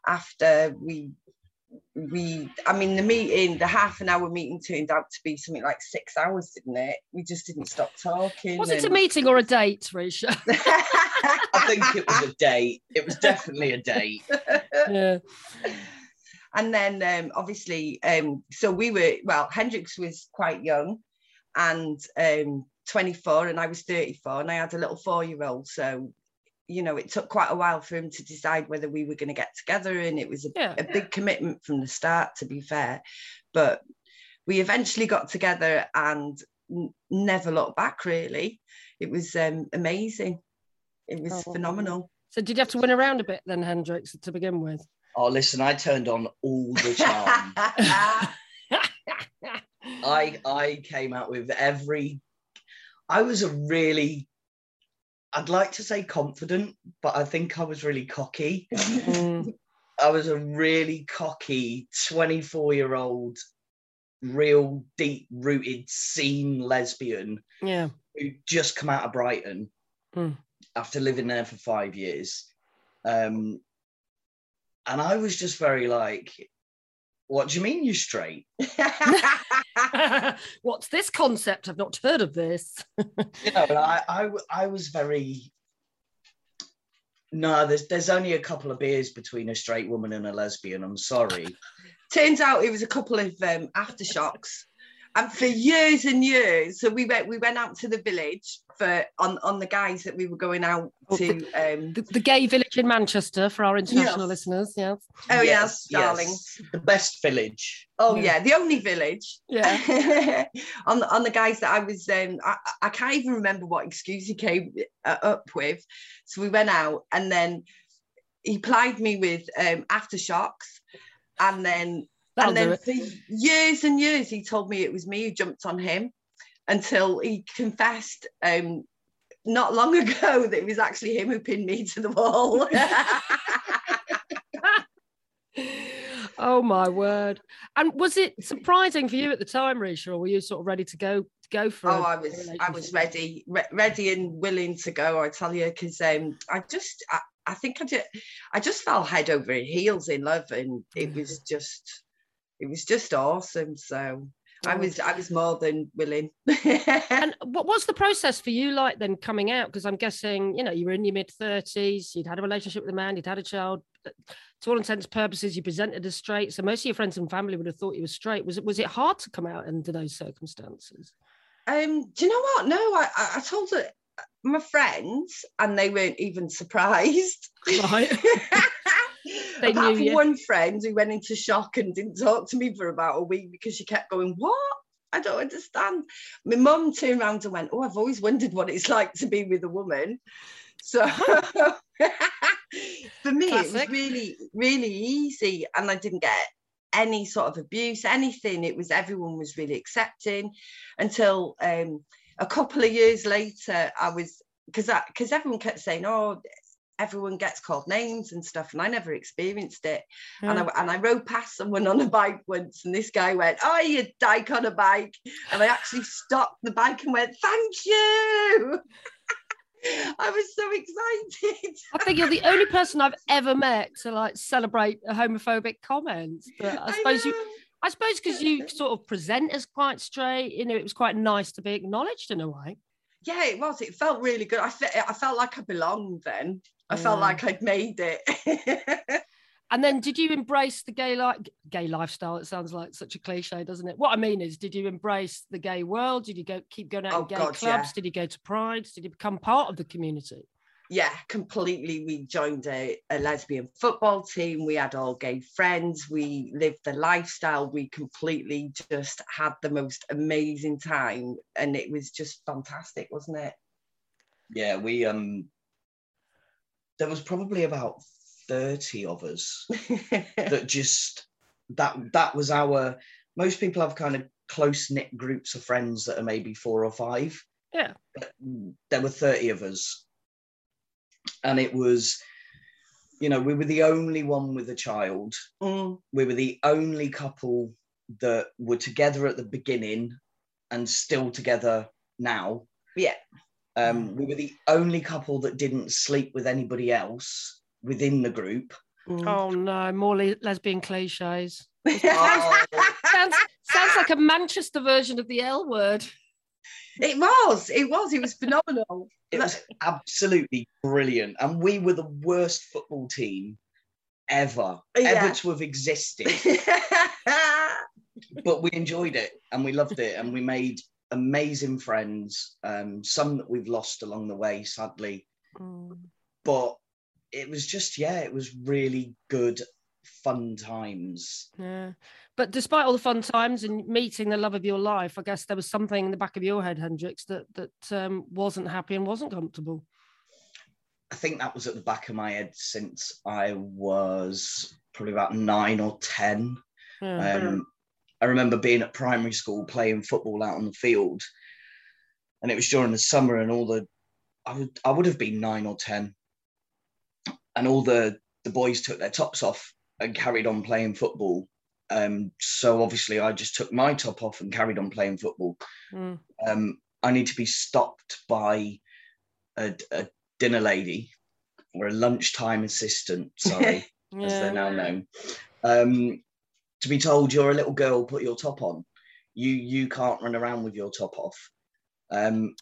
D: after we we i mean the meeting the half an hour meeting turned out to be something like six hours didn't it we just didn't stop talking
B: Was it a meeting or a date, Risha? [laughs]
E: i think it was a date it was definitely a date [laughs]
B: yeah.
D: and then um, obviously um, so we were well hendrix was quite young and um, 24 and i was 34 and i had a little four-year-old so you know it took quite a while for him to decide whether we were going to get together and it was a,
B: Yeah.
D: a big commitment from the start to be fair but we eventually got together and n- never looked back really it was um, amazing it was
B: Oh.
D: phenomenal
B: So did you have to win around a bit then, Hendrix, to begin with?
E: oh listen i turned on all the charm [laughs] [laughs] [laughs] I I came out with every. I was a really. I'd like to say confident, but I think I was really cocky.
B: Mm, [laughs]
E: I was a really cocky 24 year old, real deep rooted scene lesbian
B: yeah.
E: who just come out of Brighton
B: Hmm.
E: after living there for five years. Um, and I was just very like, what do you mean you're straight? [laughs] [laughs] [laughs]
B: What's this concept? I've not heard of this. [laughs]
E: you know, I, I, I was very. No, there's there's only a couple of beers between a straight woman and a lesbian. I'm sorry. [laughs]
D: Turns out it was a couple of um, aftershocks. And for years and years, so we went we went out to the village for on on the guys that we were going out
B: Oh,
D: to. Um,
B: The, the gay village in Manchester for our international
D: Yes.
B: listeners. Yeah.
D: oh yes, darling.
E: yes. The best village.
D: Oh
B: Yeah.
D: yeah, the only village.
B: Yeah. [laughs]
D: on on the guys that I was, um, I, I can't even remember what excuse he came uh, up with. So we went out, and then he plied me with um, aftershocks, and then
B: That'll
D: and then for years and years he told me it was me who jumped on him, until he confessed. Um, not long [laughs] ago, that it was actually him who pinned me to the wall. [laughs] [laughs]
B: Oh my word! And was it surprising for you at the time, Risha, or were you sort of ready to go to go for?
D: Oh,
B: a
D: I was, I was ready, re- ready and willing to go. I tell you, because um, I just, I, I think I just, I just fell head over heels in love, and it was just, it was just awesome. So I
B: Oh.
D: was, I was more than willing. [laughs]
B: And what was the process for you like then coming out? Because I'm guessing, you know, you were in your mid 30s, you'd had a relationship with a man, you'd had a child. To all intents and purposes, you presented as straight. So most of your friends and family would have thought you were straight. Was it was it hard to come out under those circumstances?
D: um, do you know what? No, I, I, I told my friends, and they weren't even [laughs] surprised.
B: Right. [laughs] They
D: Apart from
B: you.
D: one friend who went into shock and didn't talk to me for about a week because she kept going, What? I don't understand. My mum turned around and went, Oh, I've always wondered what it's like to be with a woman. So [laughs] for me, it was really, really easy. And I didn't get any sort of abuse, anything. It was everyone was really accepting until um, a couple of years later, I was because because everyone kept saying, "Oh, everyone gets called names and stuff," and I never experienced it. And hmm. I and I rode past someone on a bike once, and this guy went, "Oh, you dyke on a bike," and I actually stopped the bike and went, "Thank you." [laughs] I was so excited.
B: I think you're the only person I've ever met to like celebrate a homophobic comment. But I suppose you. I suppose because you [laughs] sort of present as quite straight, you know, it was quite nice to be acknowledged in a way.
D: Yeah, it was. It felt really good. I fe- I felt like I belonged then. I felt like I'd made it. [laughs]
B: And then did you embrace the gay like gay lifestyle? It sounds like such a cliche, doesn't it? What I mean is, did you embrace the gay world? Did you go keep going out
D: Oh,
B: gay
D: God,
B: clubs?
D: yeah.
B: Did you go to Pride? Did you become part of the community?
D: yeah, completely. We joined a, a lesbian football team. We had all gay friends. We lived the lifestyle. We completely just had the most amazing time. And it was just fantastic, wasn't it?
E: Yeah, we um there was probably about 30 of us [laughs] that just that that was our most people have kind of close knit groups of friends that are maybe four or five.
B: Yeah.
E: But there were 30 of us. And it was, you know, we were the only one with a child.
D: Mm,
E: We were the only couple that were together at the beginning and still together now.
D: yeah.
E: Um, we were the only couple that didn't sleep with anybody else within the group.
D: Mm.
B: Oh no, more le- lesbian cliches.
E: Oh,
B: Sounds sounds like a Manchester version of the L word.
D: It was. It was. It was phenomenal.
E: it was absolutely brilliant. And we were the worst football team ever,
D: Yeah.
E: ever to have existed. [laughs] but we enjoyed it and we loved it and we made amazing friends. Um, some that we've lost along the way, sadly. But it was just, yeah, it was really good, fun times.
B: Yeah. But despite all the fun times and meeting the love of your life, I guess there was something in the back of your head, Hendrix, that that um, wasn't happy and wasn't comfortable.
E: I think that was at the back of my head since I was probably about nine or 10.
B: Yeah.
E: Um, I remember being at primary school playing football out on the field, and it was during the summer, and all the I would I would have been nine or ten, and all the the boys took their tops off and carried on playing football. Um, so obviously, I just took my top off and carried on playing football.
B: Mm.
E: Um, I need to be stopped by a, a dinner lady or a lunchtime assistant. Sorry [laughs] as they're now known. Um, to be told you're a little girl, put your top on. You you can't run around with your top off. Um,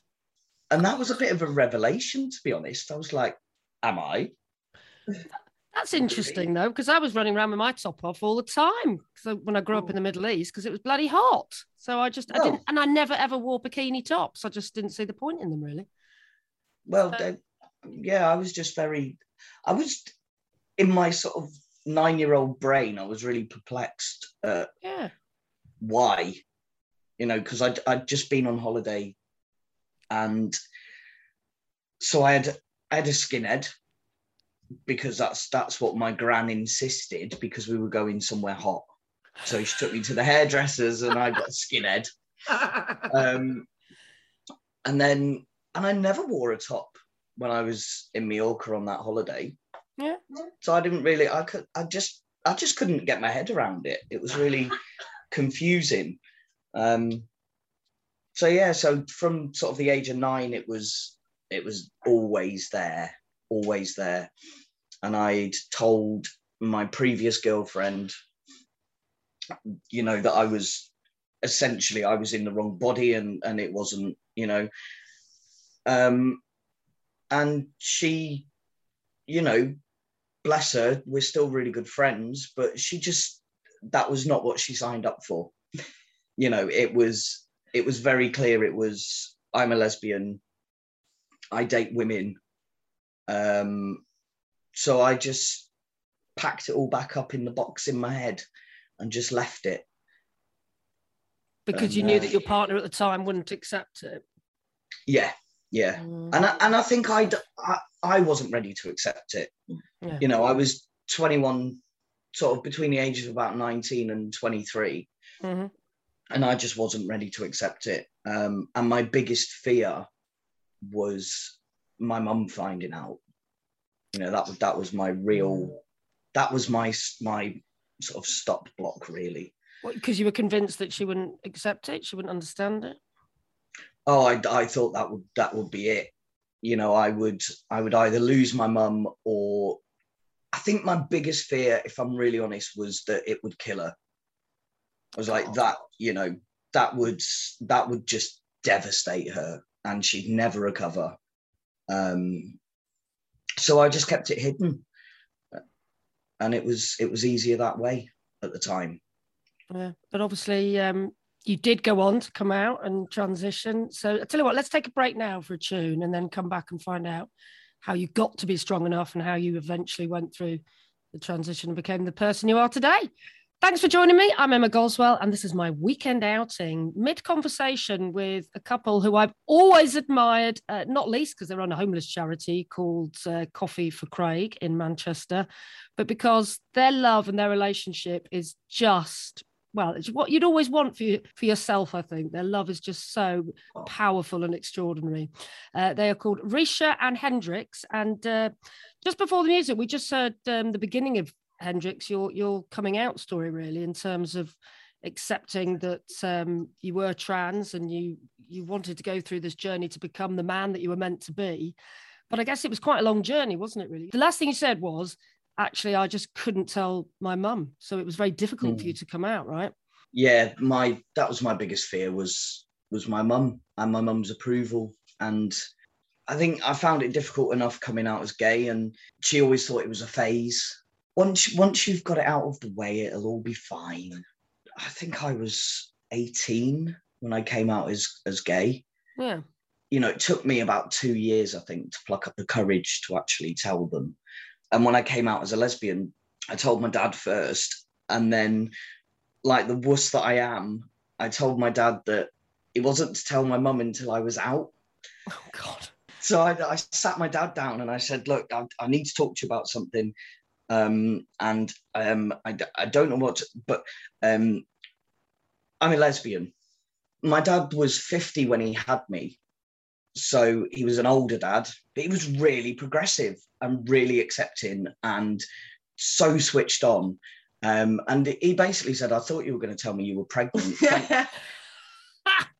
E: and that was a bit of a revelation, to be honest. I was like, "Am I?"
B: That's interesting though, because I was running around with my top off all the time. So when I grew up in the Middle East, because it was bloody hot. So I just I didn't,
E: Oh.
B: and I never ever wore bikini tops. I just didn't see the point in them really.
E: Well,
B: So-
E: yeah, I was just very, I was in my sort of nine year old brain, I was really perplexed at
B: Yeah.
E: why, you know, because I'd, I'd just been on holiday and so I had, I had a skinhead because that's that's what my gran insisted because we were going somewhere hot. So she took me to the hairdressers and I got a skinhead. [laughs] Um, and then, and I never wore a top when I was in Mallorca on that holiday.
B: Yeah.
E: So I didn't really, I could, I just, I just couldn't get my head around it. It was really [laughs] confusing. Um, so yeah, so from sort of the age of nine, it was, it was always there, always there. And I'd told my previous girlfriend, you know, that I was essentially I was in the wrong body and and it wasn't, you know. Um and she, you know, bless her, we're still really good friends, but she just that was not what she signed up for. You know, it was it was very clear it was I'm a lesbian, I date women. Um so I just packed it all back up in the box in my head and just left it.
B: Because you knew
E: uh,
B: that your partner at the time wouldn't accept it.
E: Yeah, yeah.
B: Mm.
E: and I, and I think I'd, I I wasn't ready to accept it.
B: Yeah.
E: You know, I was 21, sort of between the ages of about 19 and 23,
B: Mhm.
E: and I just wasn't ready to accept it. Um, and my biggest fear was my mum finding out. You know, that was that was my real, that was my my sort of stop block really.
B: Because you were convinced that she wouldn't accept it, she wouldn't understand it.
E: oh I, I thought that would that would be it you know i would i would either lose my mum or i think my biggest fear if i'm really honest was that it would kill her. I was like that you know that would that would just devastate her and she'd never recover. Um so i just kept it hidden. And it was it was easier that way at the time.
B: Yeah, but obviously, um, you did go on to come out and transition. So I tell you what, let's take a break now for a tune, and then come back and find out how you got to be strong enough and how you eventually went through the transition and became the person you are today. Thanks for joining me. I'm Emma Goswell, and this is my weekend outing mid conversation with a couple who I've always admired, uh, not least because they're on a homeless charity called uh, Coffee for Craig in Manchester, but because their love and their relationship is just well, it's what you'd always want for you, for yourself. I think their love is just so powerful and extraordinary. Uh, they are called Risha and Hendrix, and uh, just before the music, we just heard um, the beginning of Hendrix, your your coming out story, really, in terms of accepting that um, you were trans and you you wanted to go through this journey to become the man that you were meant to be. But I guess it was quite a long journey, wasn't it? Really, the last thing you said was actually I just couldn't tell my mum, so it was very difficult for you hmm. to come out, right?
E: yeah my that was my biggest fear was was my mum and my mum's approval and i think i found it difficult enough coming out as gay and she always thought it was a phase once once you've got it out of the way it'll all be fine i think i was 18 when i came out as as gay
B: Yeah.
E: you know, it took me about two years, I think, to pluck up the courage to actually tell them. And when I came out as a lesbian, I told my dad first. And then, like the wuss that I am, I told my dad that it wasn't to tell my mum until I was out.
B: Oh God.
E: So I, I sat my dad down and I said, Look, I, I need to talk to you about something. Um, and um, I, I don't know what, but um, I'm a lesbian. My dad was 50 when he had me. So he was an older dad, but he was really progressive and really accepting and so switched on. Um, and he basically said, I thought you were going to tell me you were pregnant. [laughs] Thank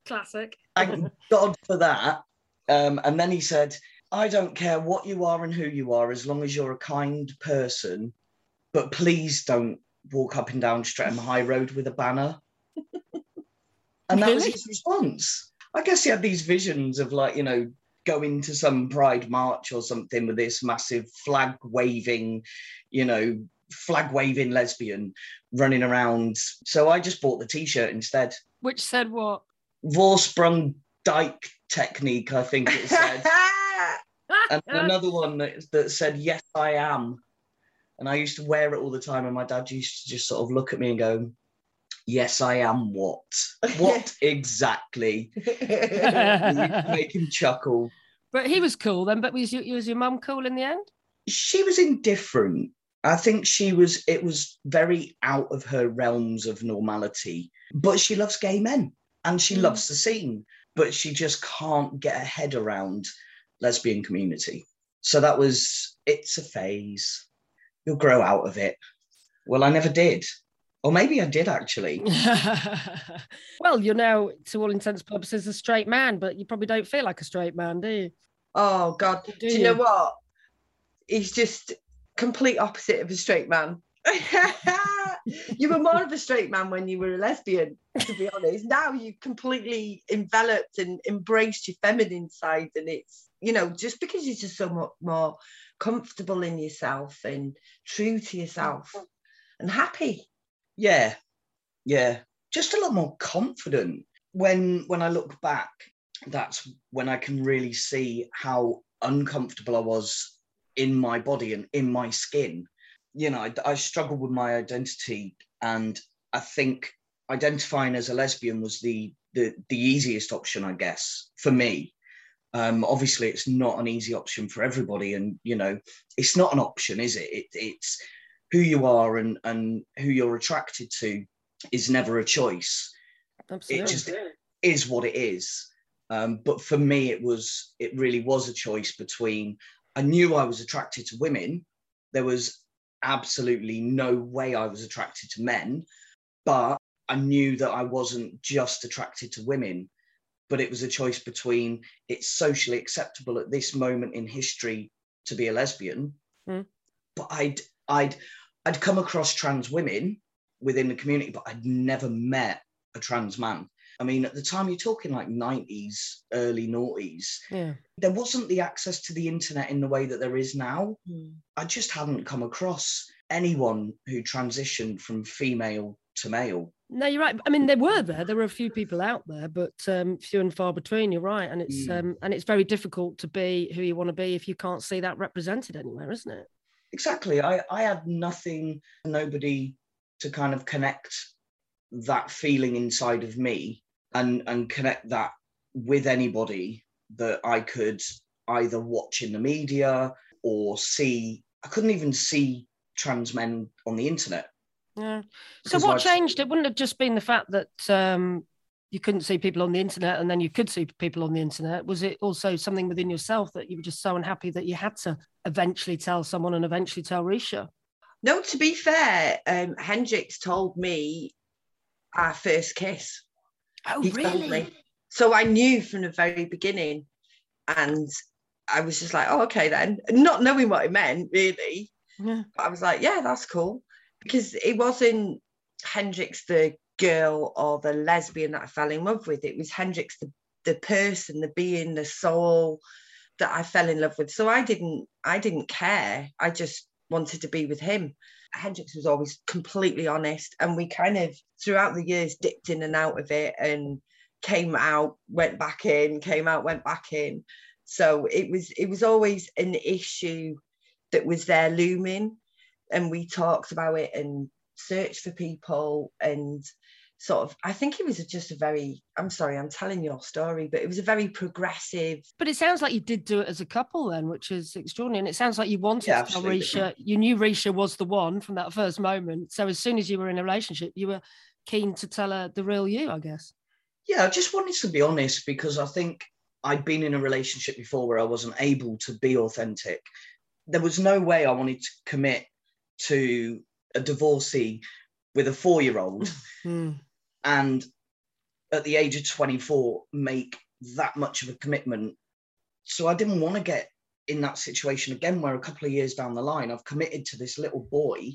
B: Classic.
E: thank God for that. Um, and then he said, I don't care what you are and who you are, as long as you're a kind person, but please don't walk up and down Streatham High Road with a banner. [laughs] and that was his response. I guess he had these visions of like, you know, going to some pride march or something with this massive flag waving, you know, flag waving lesbian running around. So I just bought the t-shirt instead.
B: Which said what?
E: Vorsprung Dyke technique, I think it said. [laughs] and another one that, that said, Yes, I am. And I used to wear it all the time. And my dad used to just sort of look at me and go, Yes, I am what? What [laughs] exactly? [laughs] Make him chuckle.
B: But he was cool then. But was, you, was your mum cool in the end?
E: She was indifferent. I think she was, it was very out of her realms of normality. But she loves gay men and she
B: Mm.
E: loves the scene, but she just can't get her head around lesbian community. So that was, it's a phase. You'll grow out of it. Well, I never did. Or maybe I did actually. [laughs]
B: well, you're now, to all intents and purposes, a straight man, but you probably don't feel like a straight man, do you?
D: Oh God!
B: Do
D: Do, you know what? He's just complete opposite of a straight man. [laughs] you were more of a straight man when you were a lesbian, to be honest. Now you've completely enveloped and embraced your feminine side, and it's you know just because you're just so much more comfortable in yourself and true to yourself and happy.
E: Yeah, yeah, just a lot more confident. When when I look back, that's when I can really see how uncomfortable I was in my body and in my skin. You know, I, I struggled with my identity, and I think identifying as a lesbian was the the, the easiest option, I guess, for me. Um, obviously, it's not an easy option for everybody, and you know, it's not an option, is it? it it's who you are and and who you're attracted to is never a choice.
B: Absolutely.
E: It just is what it is. Um, but for me, it was it really was a choice between. I knew I was attracted to women. There was absolutely no way I was attracted to men, but I knew that I wasn't just attracted to women. But it was a choice between it's socially acceptable at this moment in history to be a lesbian,
B: Mm.
E: but I'd I'd I'd come across trans women within the community, but I'd never met a trans man. I mean, at the time you're talking like 90s, early noughties,
B: yeah.
E: there wasn't the access to the internet in the way that there is now.
B: Hmm.
E: I just hadn't come across anyone who transitioned from female to male.
B: No, you're right. I mean, there were there. There were a few people out there, but um, few and far between. You're right, and it's
E: Mm.
B: um, and it's very difficult to be who you want to be if you can't see that represented anywhere, isn't it?
E: Exactly. I, I had nothing, nobody to kind of connect that feeling inside of me and, and connect that with anybody that I could either watch in the media or see. I couldn't even see trans men on the internet.
B: Yeah. So what
E: I've-
B: changed? It wouldn't have just been the fact that um, you couldn't see people on the internet, and then you could see people on the internet. Was it also something within yourself that you were just so unhappy that you had to eventually tell someone and eventually tell Risha?
D: No, to be fair, um, Hendrix told me our first kiss.
B: Oh,
D: He me. So I knew from the very beginning. And I was just like, oh, okay then. Not knowing what it meant, really.
B: Yeah.
D: I was like, yeah, that's cool. Because it wasn't Hendrix the girl or the lesbian that I fell in love with. It was Hendrix the, the person, the being, the soul that I fell in love with. So I didn't I didn't care. I just wanted to be with him. Hendrix was always completely honest. And we kind of throughout the years dipped in and out of it and came out, went back in, came out, went back in. So it was it was always an issue that was there looming and we talked about it and searched for people and sort of i think it was just a very i'm sorry i'm telling your story but it was a very progressive
B: But it sounds like you did do it as a couple then, which is extraordinary. And it sounds like you wanted
E: Yeah,
B: to tell. Risha, you knew Risha was the one from that first moment. So as soon as you were in a relationship, you were keen to tell her the real you, I guess.
E: Yeah, I just wanted to be honest because I think I'd been in a relationship before where I wasn't able to be authentic. There was no way I wanted to commit to a divorcee with a four year old [laughs]
B: Hmm.
E: And at the age of 24 make that much of a commitment. So I didn't want to get in that situation again where a couple of years down the line I've committed to this little boy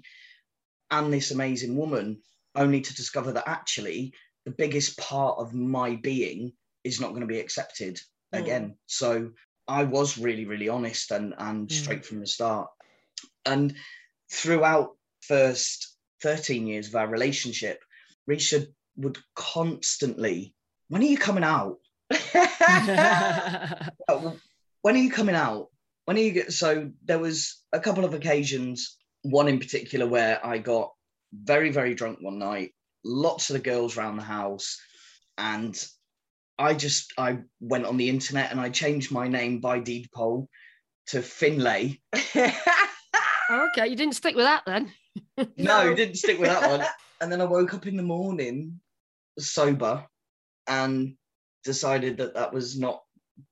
E: and this amazing woman only to discover that actually the biggest part of my being is not going to be accepted
D: Mm.
E: again. So I was really, really honest and and
B: Mm.
E: straight from the start. And throughout first 13 years of our relationship, Risha would constantly, [laughs] when are you coming out? When are you coming out? When are you get so there was a couple of occasions, one in particular where I got very, very drunk one night, lots of the girls around the house, and I just I went on the internet and I changed my name by deed poll to Finlay. [laughs]
B: okay, you didn't stick with that then.
E: No,
D: No. [laughs]
E: didn't stick with that one. And then I woke up in the morning sober and decided that that was not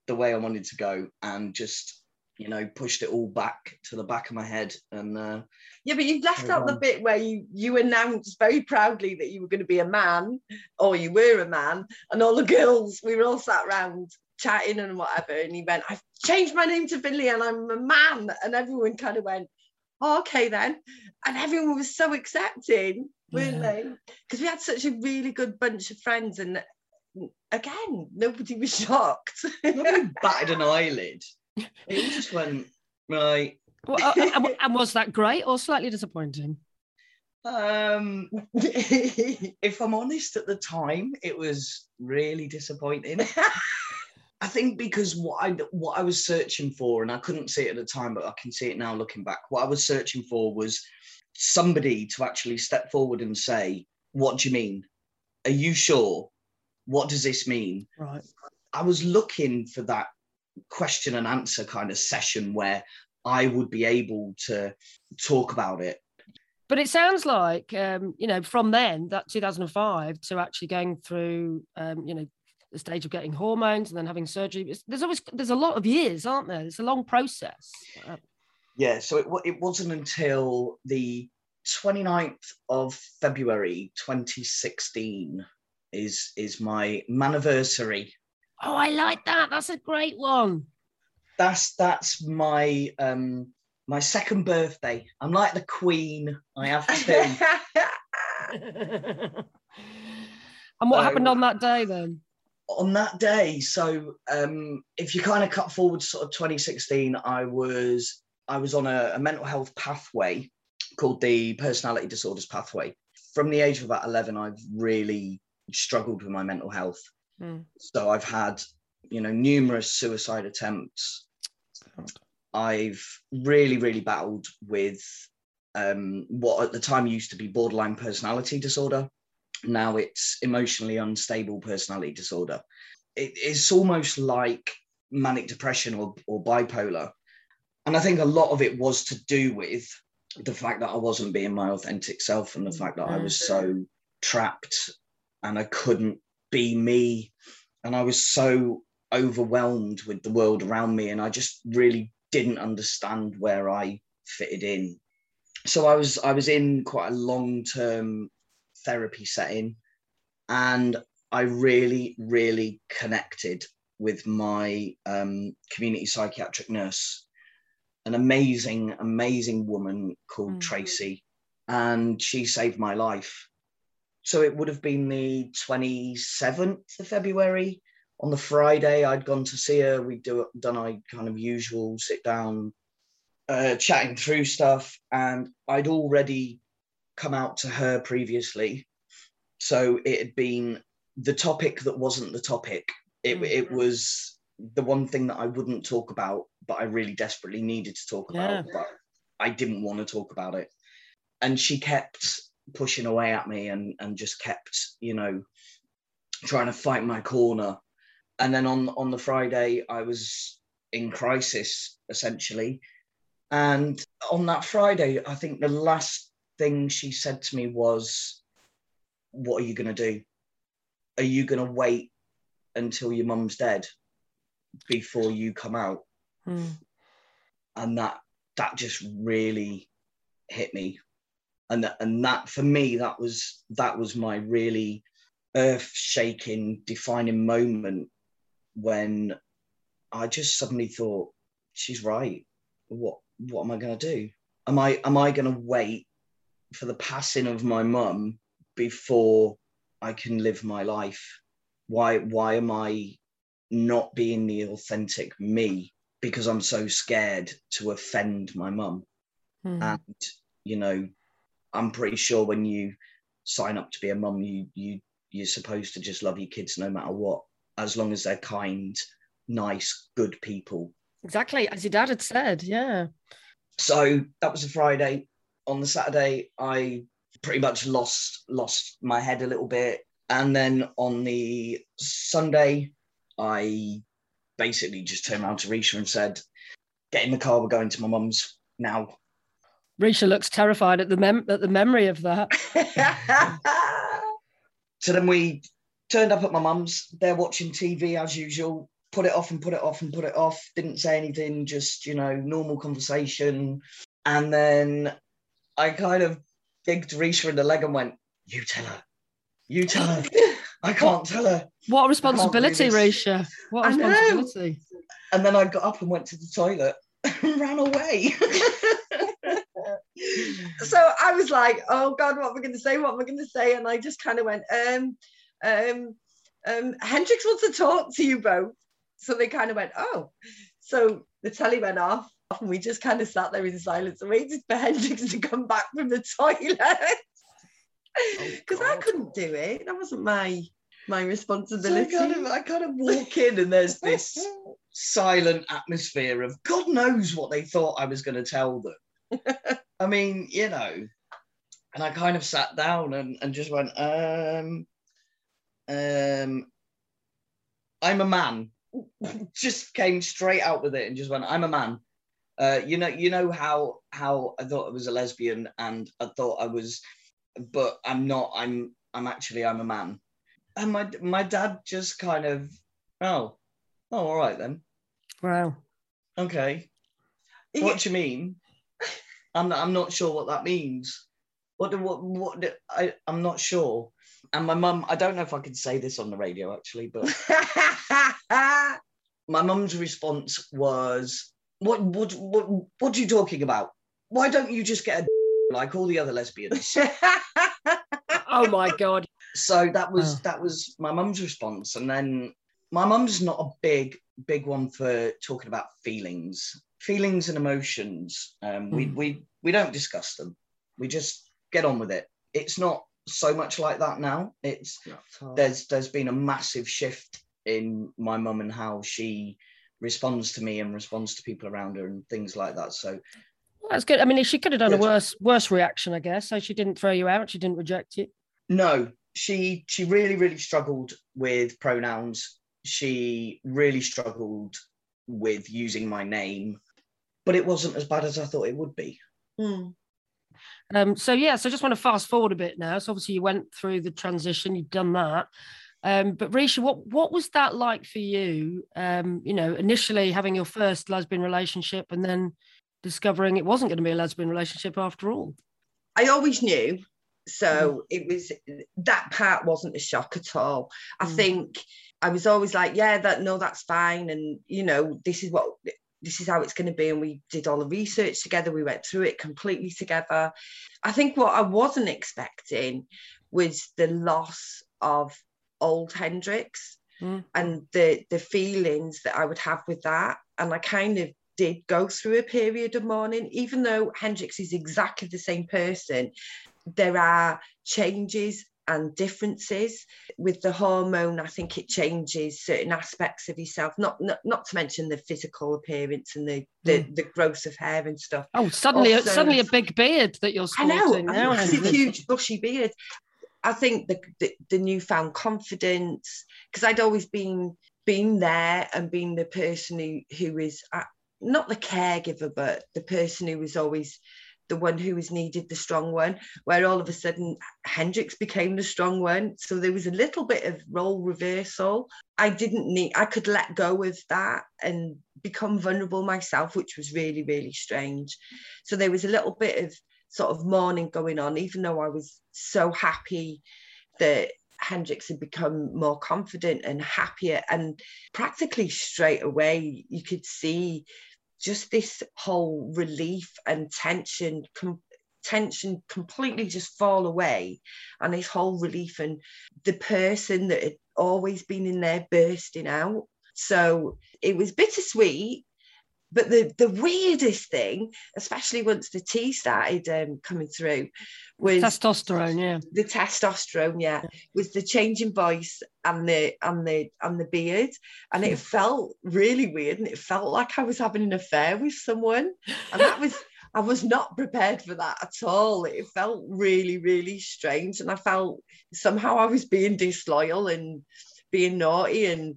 E: the way I wanted to go and just, you know, pushed it all back to the back of my head. And uh,
D: Yeah, but you've left out the bit where you you announced very proudly that you were going to be a man, or you were a man, and all the girls we were all sat around chatting and whatever, and you went, "I've changed my name to Finley, and I'm a man," and everyone kind of went, oh, "Okay then," and everyone was so accepting, weren't
B: Yeah.
D: they? Because we had such a really good bunch of friends, and again, nobody was [laughs] shocked.
E: nobody batted an eyelid. It just went, right.
B: Well, uh, and, and was that great or slightly disappointing?
E: Um, if I'm honest, at the time, it was really disappointing. I think because what I what I was searching for, and I couldn't see it at the time, but I can see it now looking back. What I was searching for was somebody to actually step forward and say, "What do you mean? Are you sure? What does this mean?"
B: Right.
E: I was looking for that question and answer kind of session where I would be able to talk about it.
B: But it sounds like, um, you know, from then, that 2005 to actually going through, um, you know, the stage of getting hormones and then having surgery. it's- There's always there's a lot of years, aren't there? It's a long process.
E: Yeah, so it, it wasn't until the 29th of February 2016 is is my anniversary.
B: oh, I like that. That's a great one.
E: That's that's my um my second birthday. I'm like the queen. I have two. [laughs]
B: and what happened on that day then?
E: on that day so um if you kind of cut forward to sort of 2016 i was i was on a, a mental health pathway called the personality disorders pathway from the age of about 11 i've really struggled with my mental health
B: Mm.
E: so i've had you know numerous suicide attempts i've really really battled with um what at the time used to be borderline personality disorder now it's emotionally unstable personality disorder. It, it's almost like manic depression or, or bipolar. And I think a lot of it was to do with the fact that I wasn't being my authentic self and the fact that I was so trapped and I couldn't be me. And I was so overwhelmed with the world around me. And I just really didn't understand where I fitted in. So I was I was in quite a long-term therapy setting and i really really connected with my um, community psychiatric nurse an amazing amazing woman called
B: Mm.
E: tracy and she saved my life so it would have been the 27th of february on the friday i'd gone to see her we'd do done our kind of usual sit down uh, chatting through stuff and i'd already come out to her previously. So it had been the topic that wasn't the topic. It,
B: Mm.
E: it was the one thing that I wouldn't talk about, but I really desperately needed to talk about,
B: Yeah.
E: but I didn't want to talk about it. And she kept pushing away at me and, and just kept, you know, trying to fight my corner. And then on, on the Friday, I was in crisis essentially. And on that Friday, I think the last thing she said to me was, What are you going to do? Are you going to wait until your mum's dead before you come out?
B: Mm.
E: And that that just really hit me. And that, and that for me, that was that was my really earth shaking, defining moment when I just suddenly thought, she's right. What what am I going to do? Am I am I going to wait for the passing of my mum before I can live my life? Why why am I not being the authentic me because I'm so scared to offend my mum.
B: Mm.
E: And you know, I'm pretty sure when you sign up to be a mum, you you you're supposed to just love your kids no matter what, as long as they're kind, nice, good people.
B: Exactly, as your dad had said, yeah.
E: So that was a Friday. On the Saturday, I pretty much lost lost my head a little bit, and then on the Sunday, I basically just turned around to Risha and said, "Get in the car. We're going to my mum's now."
B: Risha looks terrified at the mem- at the memory of that. [laughs] [laughs]
E: So then we turned up at my mum's. They're watching TV as usual. Put it off and put it off and put it off. Didn't say anything. Just you know, normal conversation. And then I kind of digged Risha in the leg and went, "You tell her. You tell her. [laughs] I can't tell her."
B: What a responsibility. Risha. What a
D: I know.
B: responsibility.
E: And then I got up and went to the toilet [laughs] and ran away. [laughs]
D: so I was like, oh God, what am I going to say? What am I going to say? And I just kind of went, um, um, um, Hendrix wants to talk to you both. So they kind of went, oh. So the telly went off and we just kind of sat there in silence and waited for Hendrix to come back from the [laughs] toilet. [laughs] Because I couldn't do it. That wasn't my my
E: So I
D: responsibility.
E: kind, of, I kind of walk in and there's this [laughs] silent atmosphere of God knows what they thought I was going to tell them. [laughs] I mean, you know, and I kind of sat down and, and just went, um, um, I'm a man. just came straight out with it and just went, I'm a man. Uh, you know, you know how how I thought I was a lesbian and I thought I was, but I'm not. I'm I'm actually I'm a man. And my my dad just kind of, oh, oh, all right then,
B: Wow.
E: okay. What do you mean? [laughs] I'm not, I'm not sure what that means. What do what what do, I I'm not sure. And my mum, I don't know if I can say this on the radio actually, but [laughs] my mum's response was, "What what what what are you talking about? Why don't you just get a like all the other lesbians?" [laughs]
B: Oh my God.
E: so that was
B: Oh.
E: that was my mum's response and then my mum's not a big big one for talking about feelings feelings and emotions um, we,
B: Mm.
E: we we don't discuss them we just get on with it it's not so much like that now it's there's there's been a massive shift in my mum and how she responds to me and responds to people around her and things like that so
B: That's good. I mean, she could have done a worse worse reaction, I guess. So she didn't throw you out. She didn't reject you.
E: No, she she really really struggled with pronouns. She really struggled with using my name, but it wasn't as bad as I thought it would be.
D: Hmm.
B: Um, so yeah, so I just want to fast forward a bit now. So obviously you went through the transition, you've done that. Um, but Risha, what what was that like for you? Um, you know, initially having your first lesbian relationship and then discovering it wasn't going to be a lesbian relationship after all.
D: I always knew. So it was that part wasn't a shock at all. I
B: Mm.
D: think I was always like, yeah, that no, that's fine. And you know, this is what this is how it's going to be. And we did all the research together. We went through it completely together. I think what I wasn't expecting was the loss of old Hendrix
B: Mm.
D: and the the feelings that I would have with that. And I kind of did go through a period of mourning, even though Hendrix is exactly the same person. There are changes and differences with the hormone. I think it changes certain aspects of yourself. Not not, not to mention the physical appearance and the the, hmm. the growth of hair and stuff.
B: Oh, suddenly,
D: Also-
B: suddenly a big beard that you're
D: I know,
B: sporting
D: a
B: now. Henry.
D: huge, bushy beard. I think the the, the newfound confidence, because I'd always been been there and been the person who who is not the caregiver, but the person who was always the one who was needed, the strong one. Where all of a sudden Hendrix became the strong one, so there was a little bit of role reversal. I didn't need. I could let go of that and become vulnerable myself, which was really really strange. So there was a little bit of sort of mourning going on, even though I was so happy that Hendrix had become more confident and happier. And practically straight away, you could see just this whole relief and tension. Com- tension completely just fall away and this whole relief and the person that had always been in there bursting out so it was bittersweet but the the weirdest thing, especially once the T started um, coming through, was
B: testosterone. Yeah,
D: the testosterone. Yeah, was the change in voice and the and the and the beard, and it felt really weird, and it felt like I was having an affair with someone, and that was. [laughs] I was not prepared for that at all. It felt really, really strange. And I felt somehow I was being disloyal and being naughty and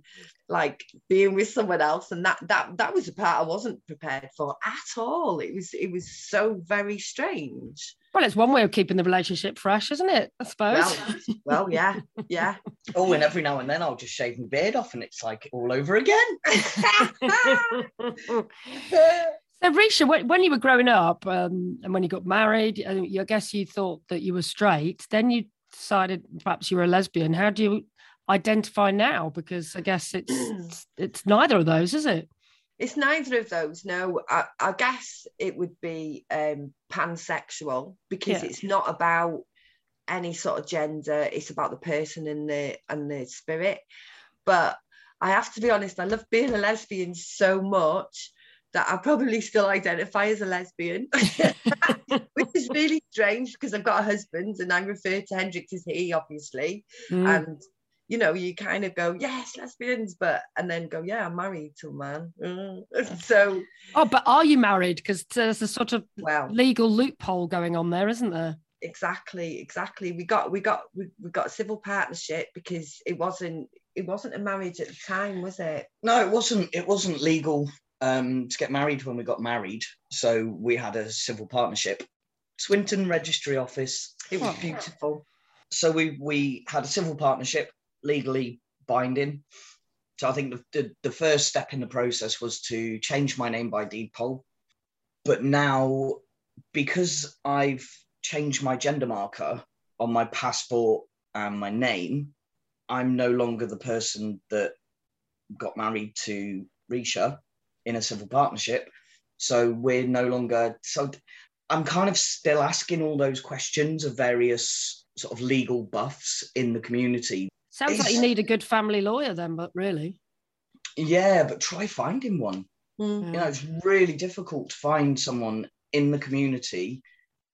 D: like being with someone else and that that that was a part I wasn't prepared for at all. It was it was so very strange.
B: Well it's one way of keeping the relationship fresh isn't it? I suppose.
D: Well, well yeah yeah. [laughs]
E: Oh and every now and then I'll just shave my beard off and it's like all over again. [laughs] [laughs]
B: So, Risha, when you were growing up um, and when you got married, I guess you thought that you were straight. Then you decided perhaps you were a lesbian. How do you identify now? Because I guess it's it's neither of those, is it?
D: It's neither of those. No, I, I guess it would be um, pansexual because yeah. it's not about any sort of gender. It's about the person and the and the spirit. But I have to be honest. I love being a lesbian so much that I probably still identify as a lesbian, [laughs] [laughs] which is really strange because I've got a husband and I refer to Hendrix as he, obviously. Mm. And you know, you kind of go, yes, lesbians, but and then go, yeah, I'm married to a man. Mm. [laughs] so,
B: oh, but are you married? Because there's a sort of well legal loophole going on there, isn't there?
D: Exactly, exactly. We got we got we, we got a civil partnership because it wasn't it wasn't a marriage at the time, was it?
E: No, it wasn't. It wasn't legal um, to get married when we got married, so we had a civil partnership. Swinton Registry Office.
D: It was beautiful.
E: So we we had a civil partnership legally binding. So I think the, the, the, first step in the process was to change my name by deed poll. But now, because I've changed my gender marker on my passport and my name, I'm no longer the person that got married to Risha in a civil partnership. So we're no longer, so I'm kind of still asking all those questions of various sort of legal buffs in the community
B: Sounds like you need a good family lawyer then, but really.
E: Yeah, but try finding one. Mm. You know, it's really difficult to find someone in the community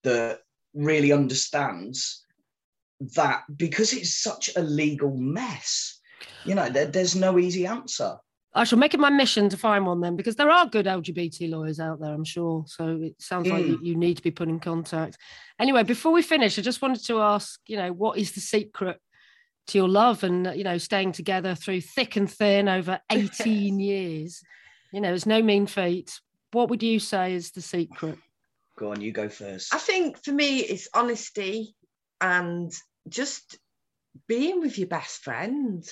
E: that really understands that because it's such a legal mess. You know, there, there's no easy answer.
B: I shall make it my mission to find one then, because there are good LGBT lawyers out there, I'm sure. So it sounds mm. like you need to be put in contact. Anyway, before we finish, I just wanted to ask, you know, what is the secret to your love and you know staying together through thick and thin over [laughs] 18 years. You know it's no mean feat. What would you say is the secret?
E: Go on you go first.
D: I think for me it's honesty and just being with your best friend.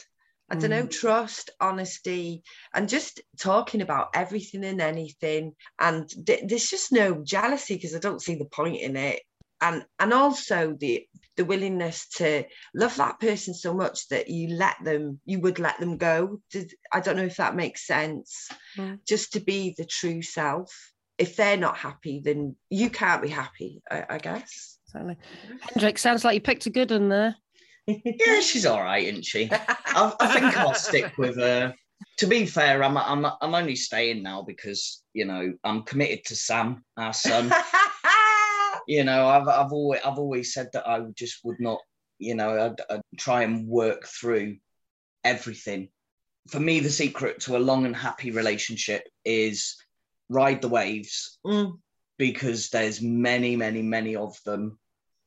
D: I don't know, mm. trust, honesty, and just talking about everything and anything. And th- there's just no jealousy because I don't see the point in it. And and also the the willingness to love that person so much that you let them you would let them go. Did, i don't know if that makes sense. Mm. just to be the true self. If they're not happy then you can't be happy i, I guess.
B: Certainly Hendrix sounds like you picked a good one there. [laughs]
E: Yeah she's all right isn't she? I, I think i'll stick with her to be fair I'm, I'm i'm only staying now because you know i'm committed to sam our son [laughs] you know, I've I've always I've always said that I just would not, you know, I'd, I'd try and work through everything. For me, the secret to a long and happy relationship is ride the waves mm. because there's many, many, many of them.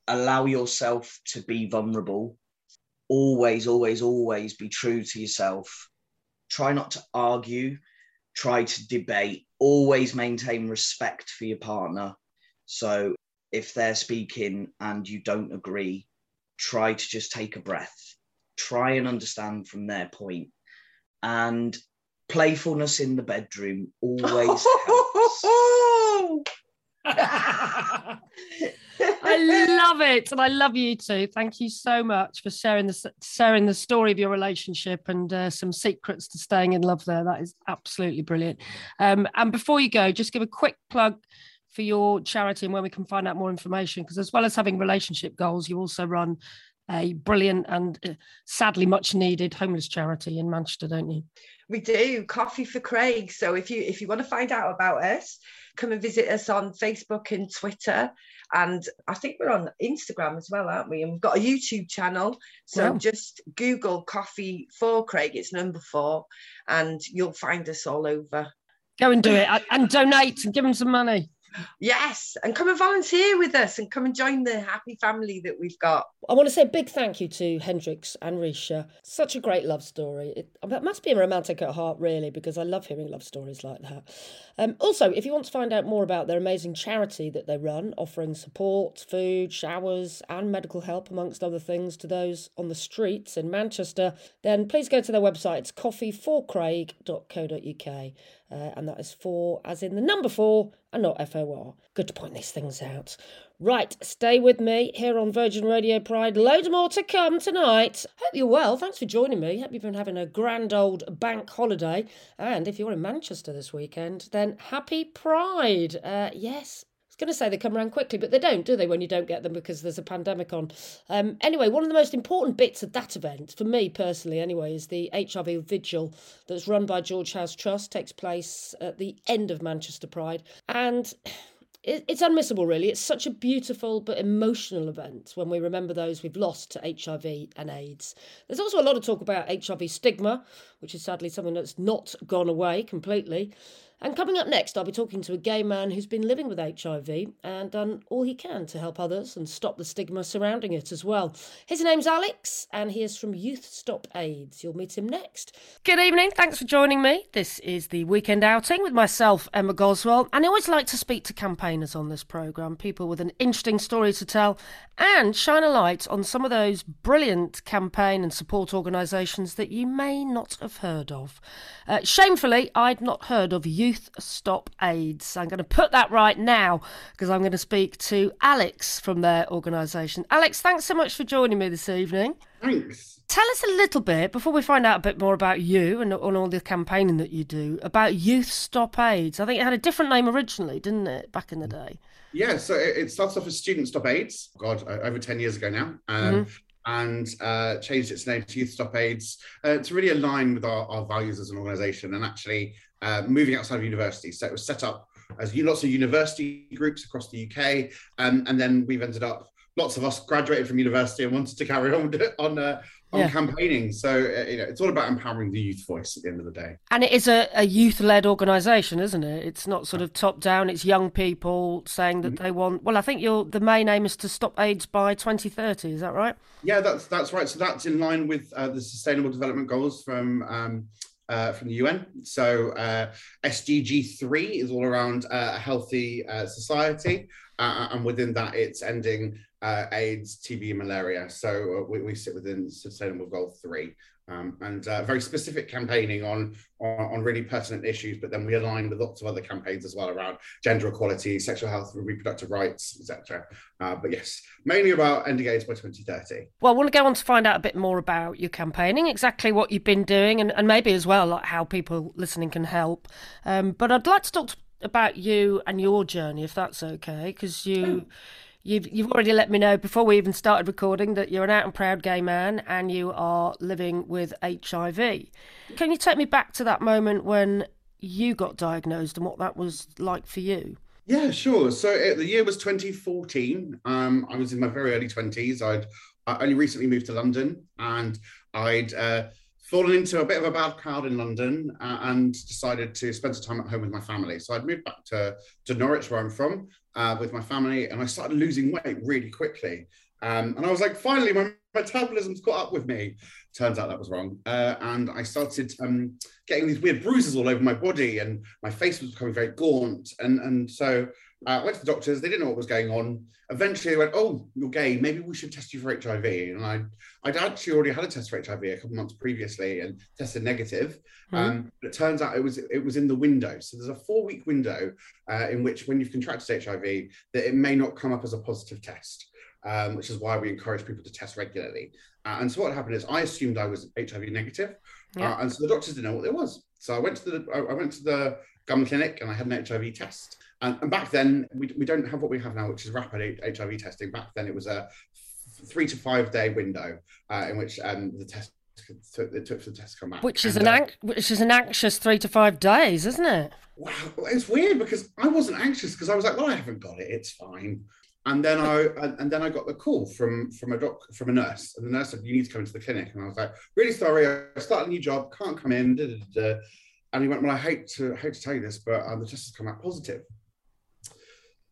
E: Allow yourself to be vulnerable. Always, always, always be true to yourself. Try not to argue. Try to debate. Always maintain respect for your partner. So if they're speaking and you don't agree, try to just take a breath, try and understand from their point. And playfulness in the bedroom always. [laughs]
B: I love it, and I love you too. Thank you so much for sharing the sharing the story of your relationship and uh, some secrets to staying in love. There, that is absolutely brilliant. Um, and before you go, just give a quick plug for your charity and where we can find out more information. Because as well as having relationship goals, you also run a brilliant and uh, sadly much needed homeless charity in Manchester, don't you?
D: We do Coffee4Craig. So if you if you want to find out about us, come and visit us on Facebook and Twitter. And I think we're on Instagram as well, aren't we? And we've got a YouTube channel. So
B: Wow.
D: just Google coffee for Craig, it's number four, and you'll find us all over.
B: Go and do it and- and donate and give them some money.
D: Yes, and come and volunteer with us and come and join the happy family that we've got.
B: I want to say a big thank you to Hendrix and Risha. Such a great love story. It, it must be a romantic at heart, really, because I love hearing love stories like that. Um, also, if you want to find out more about their amazing charity that they run, offering support, food, showers, and medical help, amongst other things, to those on the streets in Manchester, then please go to their website. It's coffee4craig.co.uk. Uh, and that is four, as in the number four, and not F O R. Good to point these things out. Right, stay with me here on Virgin Radio Pride. Loads more to come tonight. Hope you're well. Thanks for joining me. Hope you've been having a grand old bank holiday. And if you're in Manchester this weekend, then happy Pride. Uh, yes. Going to say they come around quickly, but they don't, do they, when you don't get them because there's a pandemic on? Um, anyway, one of the most important bits of that event, for me personally anyway, is the HIV vigil that's run by George House Trust, takes place at the end of Manchester Pride. And it's unmissable, really. It's such a beautiful but emotional event when we remember those we've lost to HIV and AIDS. There's also a lot of talk about HIV stigma, which is sadly something that's not gone away completely. And coming up next, I'll be talking to a gay man who's been living with HIV and done all he can to help others and stop the stigma surrounding it as well. His name's Alex, and he is from Youth Stop AIDS. You'll meet him next. Good evening. Thanks for joining me. This is the weekend outing with myself, Emma Goswell. And I always like to speak to campaigners on this programme, people with an interesting story to tell, and shine a light on some of those brilliant campaign and support organisations that you may not have heard of. Uh, shamefully, I'd not heard of Youth Stop AIDS. I'm going to put that right now because I'm going to speak to Alex from their organisation. Alex, thanks so much for joining me this evening.
F: Thanks.
B: Tell us a little bit, before we find out a bit more about you and on all the campaigning that you do, about Youth Stop AIDS. I think it had a different name originally, didn't it, back in the day?
F: Yeah, so it, starts off as Student Stop AIDS. God, over ten years ago now, um, and uh, changed its name to Youth Stop AIDS uh, to really align with our, our values as an organisation and actually uh, moving outside of university. So it was set up as lots of university groups across the UK, um, and then we've ended up lots of us graduated from university and wanted to carry on [laughs] on uh, on
B: Yeah.
F: campaigning. So uh, you know, it's all about empowering the youth voice at the end of the day.
B: And it is a, a youth led organisation, isn't it? It's not sort of top down, it's young people saying that they want. Well, I think your the main aim is to stop AIDS by 2030, is that right?
F: Yeah, that's that's right. So that's in line with uh, the Sustainable Development Goals from um, uh, from the UN. So uh, SDG three is all around uh, a healthy uh, society, uh, and within that, it's ending uh, AIDS, TB, malaria. So uh, we, we sit within Sustainable Goal three. Um, and uh, very specific campaigning on, on on really pertinent issues, but then we align with lots of other campaigns as well around gender equality, sexual health, reproductive rights, etc. Uh, but yes, mainly about ending AIDS by 2030.
B: Well, I want to go on to find out a bit more about your campaigning, exactly what you've been doing, and, and maybe as well like how people listening can help. Um, but I'd like to talk to, about you and your journey, if that's okay, because you. You've, you've already let me know before we even started recording that you're an out and proud gay man and you are living with HIV. Can you take me back to that moment when you got diagnosed and what that was like for you?
F: Yeah, sure. So uh, the year was 2014. Um, I was in my very early 20s. I'd I only recently moved to London and I'd uh, fallen into a bit of a bad crowd in London uh, and decided to spend some time at home with my family. So I'd moved back to, to Norwich, where I'm from, uh, with my family, and I started losing weight really quickly. Um, and I was like, finally, my metabolism's caught up with me. Turns out that was wrong. Uh, and I started um, getting these weird bruises all over my body, and my face was becoming very gaunt. And, and so uh, I went to the doctors, they didn't know what was going on. Eventually, they went, Oh, you're gay. Maybe we should test you for HIV. And I, I'd actually already had a test for HIV a couple months previously and tested negative. Um, but it turns out it was it was in the window. So there's a four week window uh, in which, when you've contracted HIV, that it may not come up as a positive test um, which is why we encourage people to test regularly. Uh, and so what happened is I assumed I was HIV negative,
B: Yeah.
F: uh, and so the doctors didn't know what it was. So I went to the I went to the GUM clinic and I had an HIV test. And, and back then we, we don't have what we have now, which is rapid HIV testing. Back then it was a three to five day window uh, in which um, the test took, it took for the test to come back.
B: Which is
F: And,
B: an
F: uh,
B: which is an anxious three to five days, isn't it?
F: wow, it's weird because I wasn't anxious because I was like, well, I haven't got it, it's fine. And then I and, then I got the call from from a doc from a nurse, and the nurse said, "You need to come into the clinic." And I was like, "Really sorry, I started a new job, can't come in." Da, da, da. And he went, "Well, I hate to hate to tell you this, but um, the test has come out positive."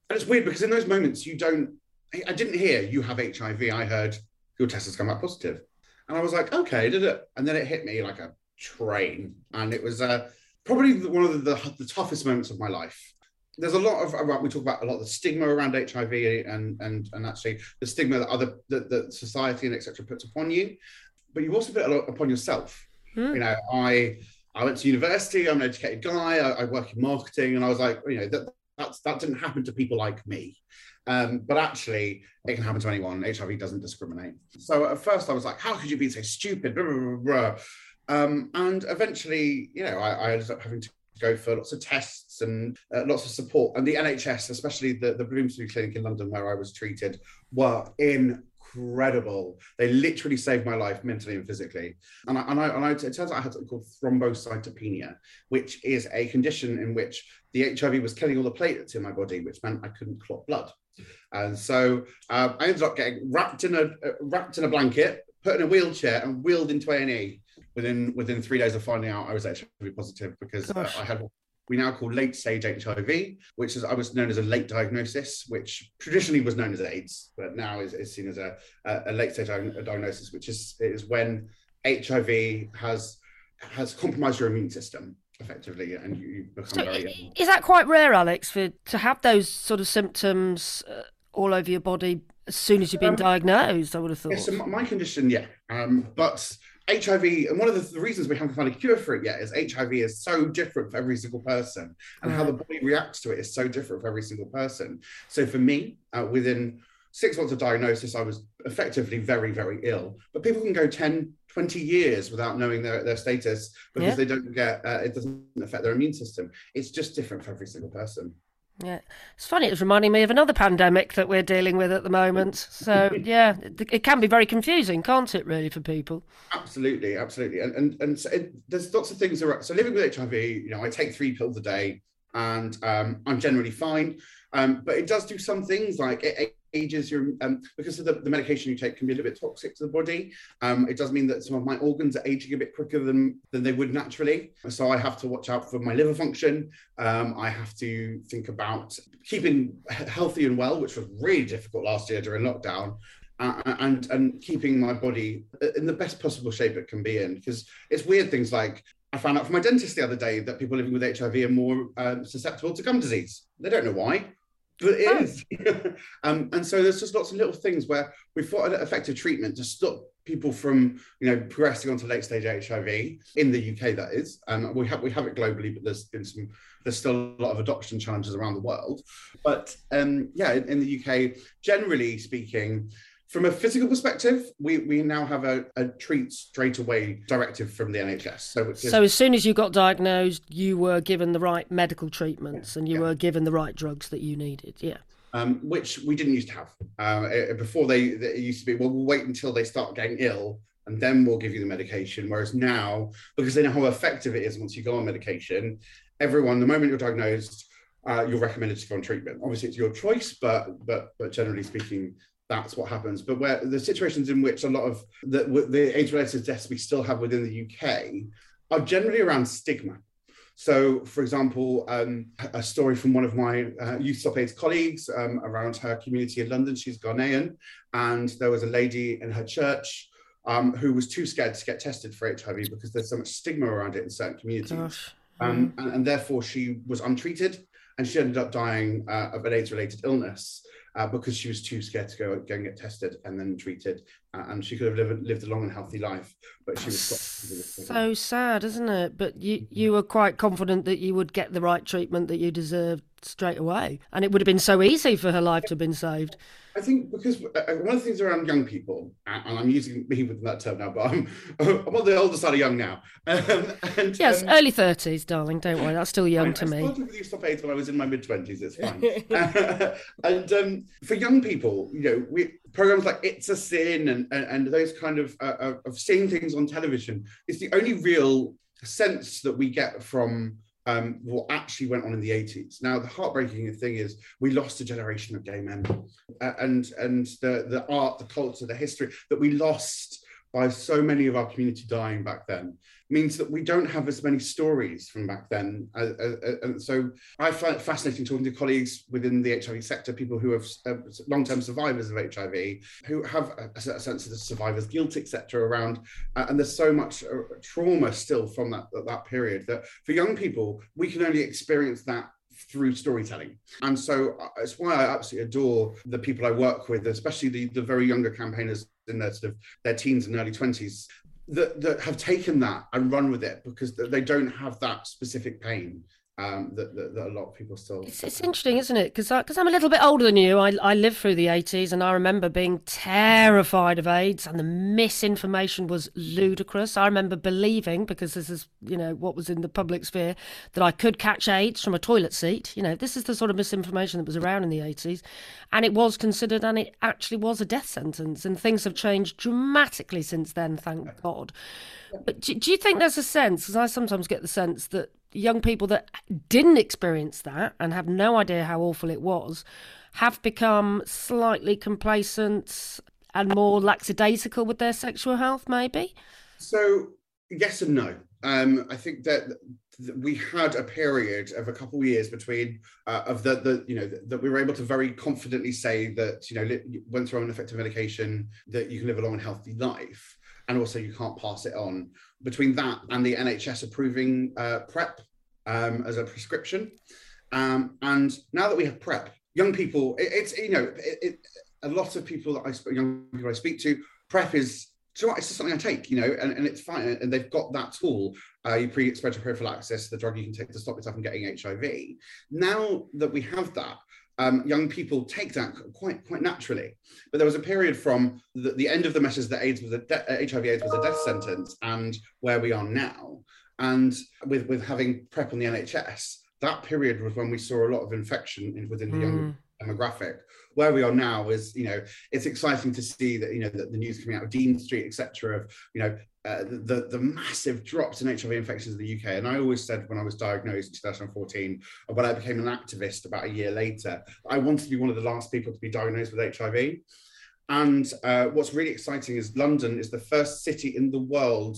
F: And it's weird because in those moments you don't. I- I didn't hear you have HIV. I heard your test has come out positive, and I was like, "Okay," did it? And then it hit me like a train, and it was uh, probably one of the, the toughest moments of my life there's a lot of we talk about a lot of the stigma around HIV and and and actually the stigma that other that, that society and etc. puts upon you, but you also put a lot upon yourself.
B: Hmm.
F: You know, I I went to university. I'm an educated guy. I, I work in marketing, and I was like, you know, that that's that didn't happen to people like me. Um, but actually, it can happen to anyone. HIV doesn't discriminate. So at first, I was like, how could you be so stupid? Blah, blah, blah. Um, and eventually, you know, I, I ended up having to go for lots of tests and uh, lots of support. And the NHS, especially the, the Bloomsbury Clinic in London where I was treated, were incredible. They literally saved my life mentally and physically. And, I, and, I, and I, it turns out I had something called thrombocytopenia, which is a condition in which the HIV was killing all the platelets in my body, which meant I couldn't clot blood. And so uh, I ended up getting wrapped in a uh, wrapped in a blanket, put in a wheelchair, and wheeled into A and E within within three days of finding out I was HIV positive because uh, I had we now call late stage HIV, which is I was known as a late diagnosis, which traditionally was known as AIDS, but now is, is seen as a, a, a late stage diagnosis, which is is when HIV has has compromised your immune system effectively, and you, become
B: So
F: very
B: is that quite rare, Alex, for to have those sort of symptoms uh, all over your body as soon as you've been
F: Um,
B: diagnosed? I would have thought.
F: Yeah, so my- my condition, yeah. Um, but HIV, and one of the, the reasons we haven't found a cure for it yet is HIV is so different for every single person, and how the body reacts to it is so different for every single person. So for me, uh, within six months of diagnosis, I was effectively very, very ill. But people can go 10, 20 years without knowing their, their status because
B: Yeah.
F: they don't get, uh, it doesn't affect their immune system. It's just different for every single person.
B: Yeah, it's funny. It's reminding me of another pandemic that we're dealing with at the moment. So [laughs] yeah, it, it can be very confusing, can't it? Really, for people.
F: Absolutely, absolutely, and and and so it, there's lots of things around. So living with HIV, you know, I take three pills a day, and um, I'm generally fine. Um, but it does do some things like it, it ages your um, because of the, the medication you take can be a little bit toxic to the body. Um, it does mean that some of my organs are aging a bit quicker than than they would naturally. So I have to watch out for my liver function. Um, I have to think about keeping healthy and well, which was really difficult last year during lockdown uh, and and keeping my body in the best possible shape it can be in because it's weird things like I found out from my dentist the other day that people living with HIV are more um, susceptible to gum disease. They don't know why, but it
B: Oh.
F: is. [laughs] um, and so there's just lots of little things where we've got an effective treatment to stop people from you know progressing onto late stage HIV in the UK. That is, and we have we have it globally, but there's been some there's still a lot of adoption challenges around the world. But um, yeah, in, in the UK, generally speaking, from a physical perspective, we, we now have a, a treat straight away directive from the NHS. So, is,
B: So as soon as you got diagnosed, you were given the right medical treatments and you
F: Yeah.
B: were given the right drugs that you needed. Yeah.
F: um, which we didn't used to have. Uh, before they, they- used to be, well, we'll wait until they start getting ill and then we'll give you the medication. Whereas now, because they know how effective it is once you go on medication, everyone, the moment you're diagnosed, uh, you're recommended to go on treatment. Obviously, it's your choice, but but but generally speaking, that's what happens. But where the situations in which a lot of the, the AIDS-related deaths we still have within the UK are generally around stigma. So, for example, um, a story from one of my uh, Youth Stop AIDS colleagues um, around her community in London. She's Ghanaian, and there was a lady in her church um, who was too scared to get tested for HIV because there's so much stigma around it in certain communities. Um, and, and therefore, she was untreated, and she ended up dying uh, of an AIDS-related illness uh, because she was too scared to go, go and get tested and then treated. Uh, and she could have lived, lived a long and healthy life, but she was stopped. because of the stigma.
B: So sad, isn't it? But you you were quite confident that you would get the right treatment that you deserved straight away, and it would have been so easy for her life to have been saved.
F: I think because uh, one of the things around young people, and I'm using me with that term now, but I'm, [laughs] I'm on the older side of young now. [laughs] Um, and,
B: Yes,
F: um,
B: early thirties, darling. Don't worry, that's still young
F: I-
B: to
F: I
B: me.
F: started with Stop AIDS when I was in my mid twenties. It's fine. [laughs] and um, for young people, you know, we programs like It's a Sin and, and, and those kind of, uh, of seeing things on television is the only real sense that we get from um, what actually went on in the 80s. Now, the heartbreaking thing is we lost a generation of gay men uh, and, and the, the art, the culture, the history that we lost by so many of our community dying back then means that we don't have as many stories from back then. Uh, uh, uh, and so I find it fascinating talking to colleagues within the HIV sector, people who have uh, long-term survivors of HIV, who have a, a sense of the survivor's guilt, etc. around, uh, and there's so much uh, trauma still from that, that period that for young people, we can only experience that through storytelling. And so it's why I absolutely adore the people I work with, especially the, the very younger campaigners in their sort of their teens and early 20s that, that have taken that and run with it because they don't have that specific pain um, that, that, that, a lot of people still.
B: It's, it's interesting, isn't it? Because because I'm a little bit older than you. I I lived through the 80s, and I remember being terrified of AIDS, and the misinformation was ludicrous. I remember believing because this is you know what was in the public sphere that I could catch AIDS from a toilet seat. You know, this is the sort of misinformation that was around in the 80s, and it was considered, and it actually was a death sentence. And things have changed dramatically since then, thank [laughs] God. But do, do you think there's a sense? Because I sometimes get the sense that young people that didn't experience that and have no idea how awful it was have become slightly complacent and more lackadaisical with their sexual health, maybe?
F: So, yes and no. Um, I think that we had a period of a couple of years between uh, of the the you know that we were able to very confidently say that you know through an effective medication that you can live a long and healthy life and also you can't pass it on. Between that and the NHS approving uh, PrEP um, as a prescription, um, and now that we have PrEP, young people, it, it's you know, it, it, a lot of people that I young people I speak to, PrEP is it's just something I take, you know, and, and it's fine. And they've got that tool, uh, you pre-exposure prophylaxis, the drug you can take to stop yourself from getting HIV. Now that we have that, um, young people take that quite quite naturally. But there was a period from the, the end of the message that AIDS was a de- HIV AIDS was a death sentence, and where we are now, and with with having PrEP on the NHS, that period was when we saw a lot of infection in, within the mm. young demographic. Where we are now is, you know, it's exciting to see that, you know, that the news coming out of Dean Street, etc., of, you know, uh, the, the massive drops in HIV infections in the UK. And I always said when I was diagnosed in 2014, when I became an activist about a year later, I wanted to be one of the last people to be diagnosed with HIV. And uh, what's really exciting is London is the first city in the world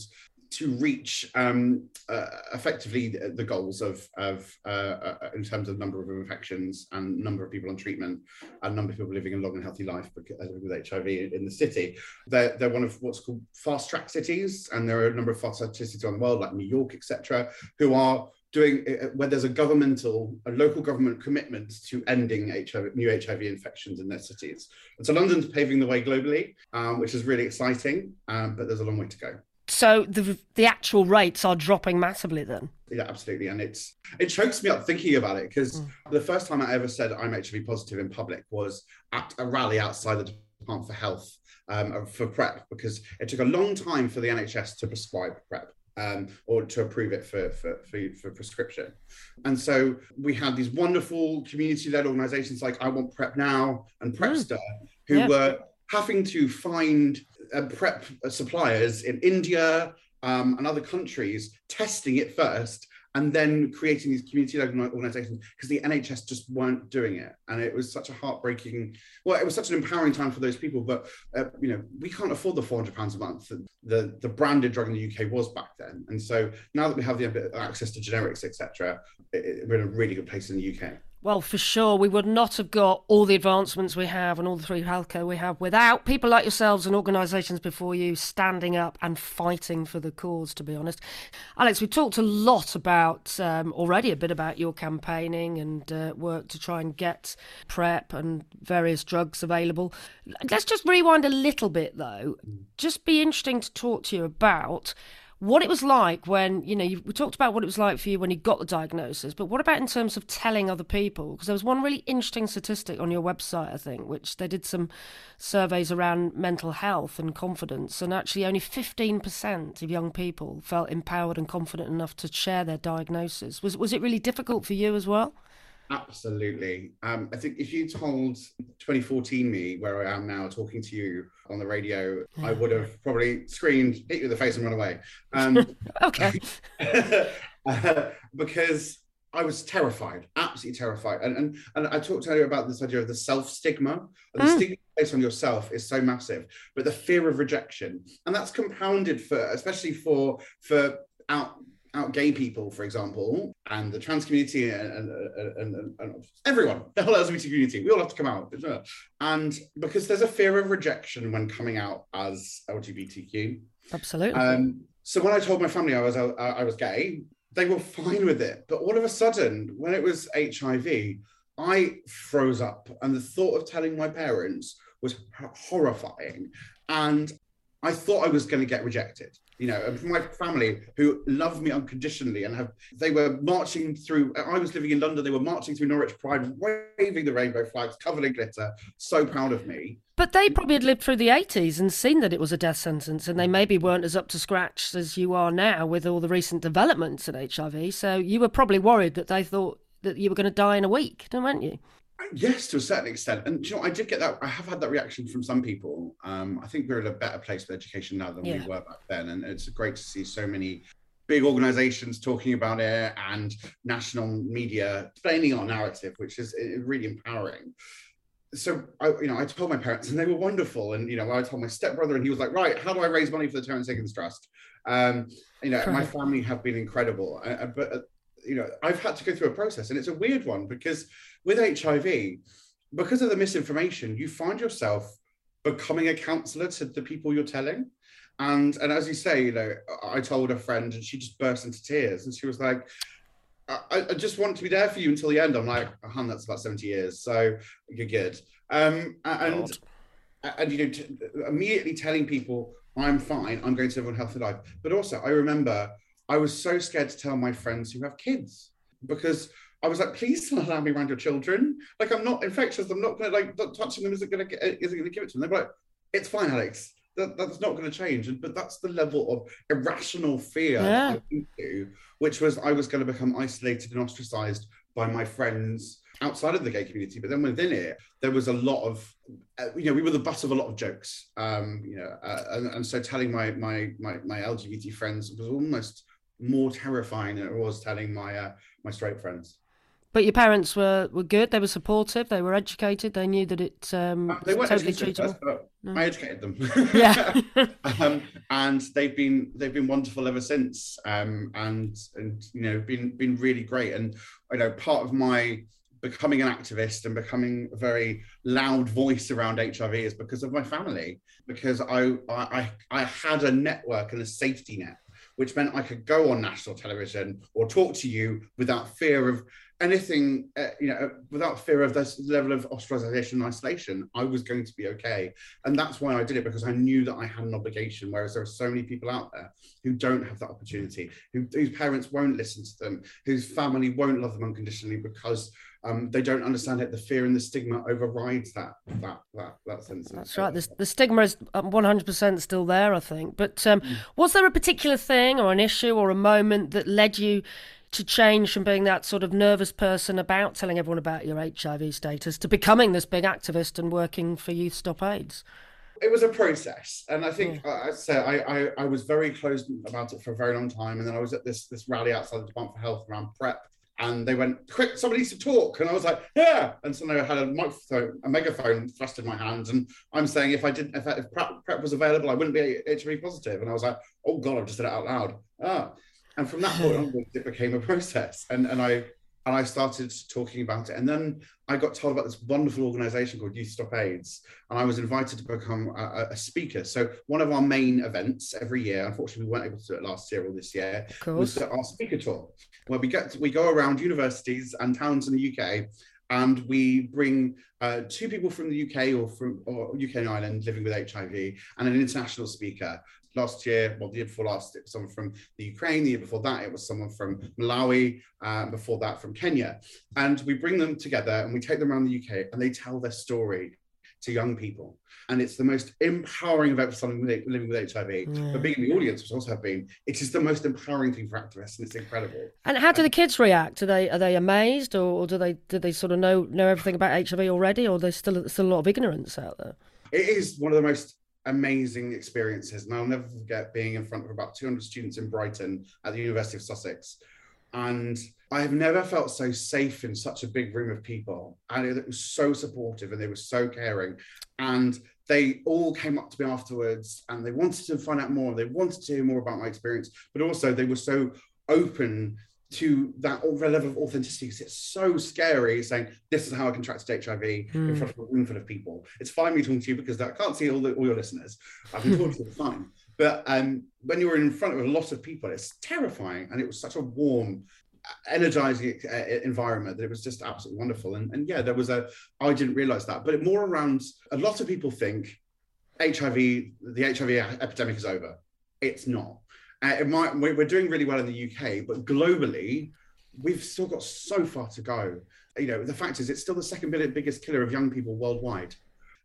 F: to reach um, uh, effectively the, goals of, of uh, uh, in terms of number of infections and number of people on treatment and number of people living a long and healthy life with HIV in the city. They're, they're one of what's called fast track cities, and there are a number of fast track cities around the world, like New York, etc., who are doing uh, where there's a governmental, a local government commitment to ending HIV, new HIV infections in their cities. And so London's paving the way globally, um, which is really exciting, um, but there's a long way to go.
B: So the the actual rates are dropping massively then.
F: Yeah, absolutely, and it's it chokes me up thinking about it because mm. the first time I ever said I'm HIV positive in public was at a rally outside the Department for Health um, for PrEP because it took a long time for the NHS to prescribe PrEP. Um, or to approve it for, for, for, for, prescription. And so we had these wonderful community led organizations like I Want PrEP Now and PrEPster mm. who yeah. were having to find uh, PrEP suppliers in India um, and other countries testing it first and then creating these community organizations because the NHS just weren't doing it. And it was such a heartbreaking, well, it was such an empowering time for those people. But, uh, you know, we can't afford the £400 a month that the, the branded drug in the UK was back then. And so now that we have the access to generics, etc., we're in a really good place in the UK.
B: Well, for sure, we would not have got all the advancements we have and all the free healthcare we have without people like yourselves and organisations before you standing up and fighting for the cause, to be honest. Alex, we've talked a lot about um, already a bit about your campaigning and uh, work to try and get PrEP and various drugs available. Let's just rewind a little bit, though. Just be interesting to talk to you about what it was like when you know you, we talked about what it was like for you when you got the diagnosis but what about in terms of telling other people? Because there was one really interesting statistic on your website i think which they did some surveys around mental health and confidence and actually only 15% of young people felt empowered and confident enough to share their diagnosis. Was was it really difficult for you as well
F: Absolutely. Um, I think if you told 2014 me where I am now talking to you on the radio, I would have probably screamed, hit you in the face, and run away. Um, [laughs]
B: okay. [laughs]
F: uh, because I was terrified, absolutely terrified. And, and, and I talked earlier about this idea of the self stigma. The
B: Mm.
F: stigma based on yourself is so massive, but the fear of rejection. And that's compounded for, especially for, for out, out gay people, for example, and the trans community and, and, and, and, everyone, the whole LGBT community, we all have to come out. And because there's a fear of rejection when coming out as LGBTQ.
B: Absolutely.
F: Um, so when I told my family I was I, I was gay, they were fine with it. But all of a sudden, when it was HIV, I froze up, and the thought of telling my parents was horrifying. And I thought I was going to get rejected. You know, my family who love me unconditionally and have they were marching through. I was living in London. They were marching through Norwich Pride, waving the rainbow flags, covered in glitter, so proud of me.
B: But they probably had lived through the 80s and seen that it was a death sentence, and they mm. maybe weren't as up to scratch as you are now with all the recent developments in HIV. So you were probably worried that they thought that you were going to die in a week, weren't you?
F: Yes, to a certain extent. And you know, I did get that. I have had that reaction from some people. Um, I think we're in a better place with education now than we were back then. And it's great to see so many big organizations talking about it and national media explaining our narrative, which is really empowering. So I, you know, I told my parents and they were wonderful. And, you know, I told my stepbrother and he was like, right, how do I raise money for the Terence Higgins Trust? Um, you know, my family have been incredible. Uh, uh, but, uh, you know, I've had to go through a process and it's a weird one because with HIV, because of the misinformation, you find yourself becoming a counselor to the people you're telling. And and as you say, you know, I told a friend and she just burst into tears and she was like, I, I just want to be there for you until the end. I'm like, oh, hun, that's about 70 years. So you're good. Um, and, and, you know, t- immediately telling people, I'm fine, I'm going to live a healthy life. But also, I remember I was so scared to tell my friends who have kids because I was like, please don't allow me around your children. Like, I'm not infectious. I'm not gonna like touching them. Isn't gonna isn't gonna give it to them. They're like, it's fine, Alex. That, that's not going to change. And but that's the level of irrational fear
B: Yeah.
F: Into, which was I was going to become isolated and ostracized by my friends outside of the gay community. But then within it, there was a lot of, uh, you know, we were the butt of a lot of jokes. Um, you know, uh, and, and so telling my my my my LGBT friends was almost more terrifying than it was telling my uh, my straight friends.
B: But your parents were, were good. They were supportive. They were educated. They knew that it um,
F: Uh, They weren't
B: totally
F: educated at
B: treatable.
F: first, I educated them. [laughs]
B: Yeah. [laughs]
F: um, and they've been they've been wonderful ever since. Um, and and you know been been really great. And you know part of my becoming an activist and becoming a very loud voice around HIV is because of my family. Because I I I had a network and a safety net, which meant I could go on national television or talk to you without fear of anything, uh, you know, without fear of this level of ostracization and isolation, I was going to be okay. And that's why I did it because I knew that I had an obligation. Whereas there are so many people out there who don't have that opportunity, who, whose parents won't listen to them, whose family won't love them unconditionally because um, they don't understand it. The fear and the stigma overrides that that that, that sense. of-
B: That's right. The, the stigma is um, 100% still there, I think. But um, was there a particular thing or an issue or a moment that led you to change from being that sort of nervous person about telling everyone about your HIV status to becoming this big activist and working for Youth Stop AIDS?
F: it was a process and i think uh, i said I, I i was very closed about it for a very long time and then i was at this this rally outside the department for health around prep and they went quick somebody needs to talk and i was like yeah and so i had a microphone a megaphone thrust in my hand and i'm saying if i didn't if, if prep, prep was available i wouldn't be hiv positive and i was like oh god i've just said it out loud ah and from that point onwards it became a process and and i and I started talking about it. And then I got told about this wonderful organization called Youth Stop AIDS. And I was invited to become a, a speaker. So, one of our main events every year, unfortunately, we weren't able to do it last year or this year, was our speaker tour, where we get we go around universities and towns in the UK. And we bring uh, two people from the UK or from or UK and Ireland living with HIV and an international speaker last year, well, the year before last, it was someone from the Ukraine. The year before that, it was someone from Malawi. Um, before that, from Kenya. And we bring them together and we take them around the UK and they tell their story to young people. And it's the most empowering event for someone living with HIV. But being in the audience, which also have been, it is the most empowering thing for activists, and it's incredible.
B: And how do the kids react? Are they are they amazed, or, or do they do they sort of know know everything about HIV already, or there's still still a lot of ignorance out there?
F: It is one of the most amazing experiences. And I'll never forget being in front of about 200 students in Brighton at the University of Sussex. And I have never felt so safe in such a big room of people. And it was so supportive and they were so caring. And they all came up to me afterwards and they wanted to find out more. They wanted to hear more about my experience, but also they were so open to that level of authenticity because it's so scary saying this is how I contracted HIV mm. in hmm. front of a room full of people. It's fine me talking to you because I can't see all, the, all your listeners. I've been talking to them [laughs] fine. But um, when you're in front of a lot of people, it's terrifying. And it was such a warm, energizing uh, environment that it was just absolutely wonderful. And, and yeah, there was a, I didn't realize that, but more around a lot of people think HIV, the HIV epidemic is over. It's not. Uh, might, we're doing really well in the UK, but globally, we've still got so far to go. You know, the fact is, it's still the second biggest killer of young people worldwide.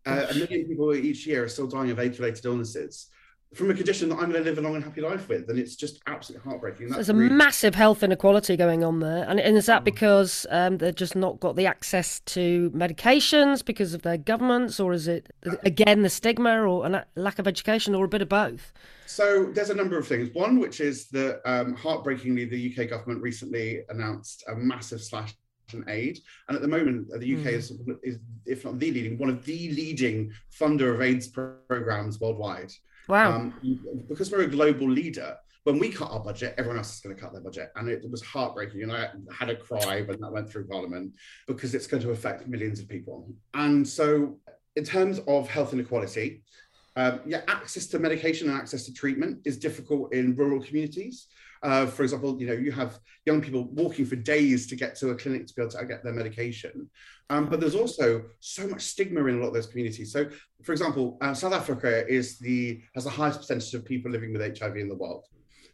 F: Uh, a million people each year are still dying of AIDS-related illnesses from a condition that I'm going to live a long and happy life with, and it's just absolutely heartbreaking.
B: There's a really... massive health inequality going on there, and, and is that mm. because um, they've just not got the access to medications because of their governments, or is it again the stigma or a lack of education, or a bit of both?
F: So there's a number of things. One, which is that um, heartbreakingly, the UK government recently announced a massive slash in aid. And at the moment, the UK mm. is, is, if not the leading, one of the leading funder of AIDS programs worldwide.
B: Wow. Um,
F: because we're a global leader, when we cut our budget, everyone else is going to cut their budget. And it, was heartbreaking. And I had a cry when that went through Parliament because it's going to affect millions of people. And so, in terms of health inequality, um, yeah, access to medication and access to treatment is difficult in rural communities. Uh, for example, you know, you have young people walking for days to get to a clinic to be able to get their medication. Um, but there's also so much stigma in a lot of those communities. So, for example, uh, South Africa is the has the highest percentage of people living with HIV in the world.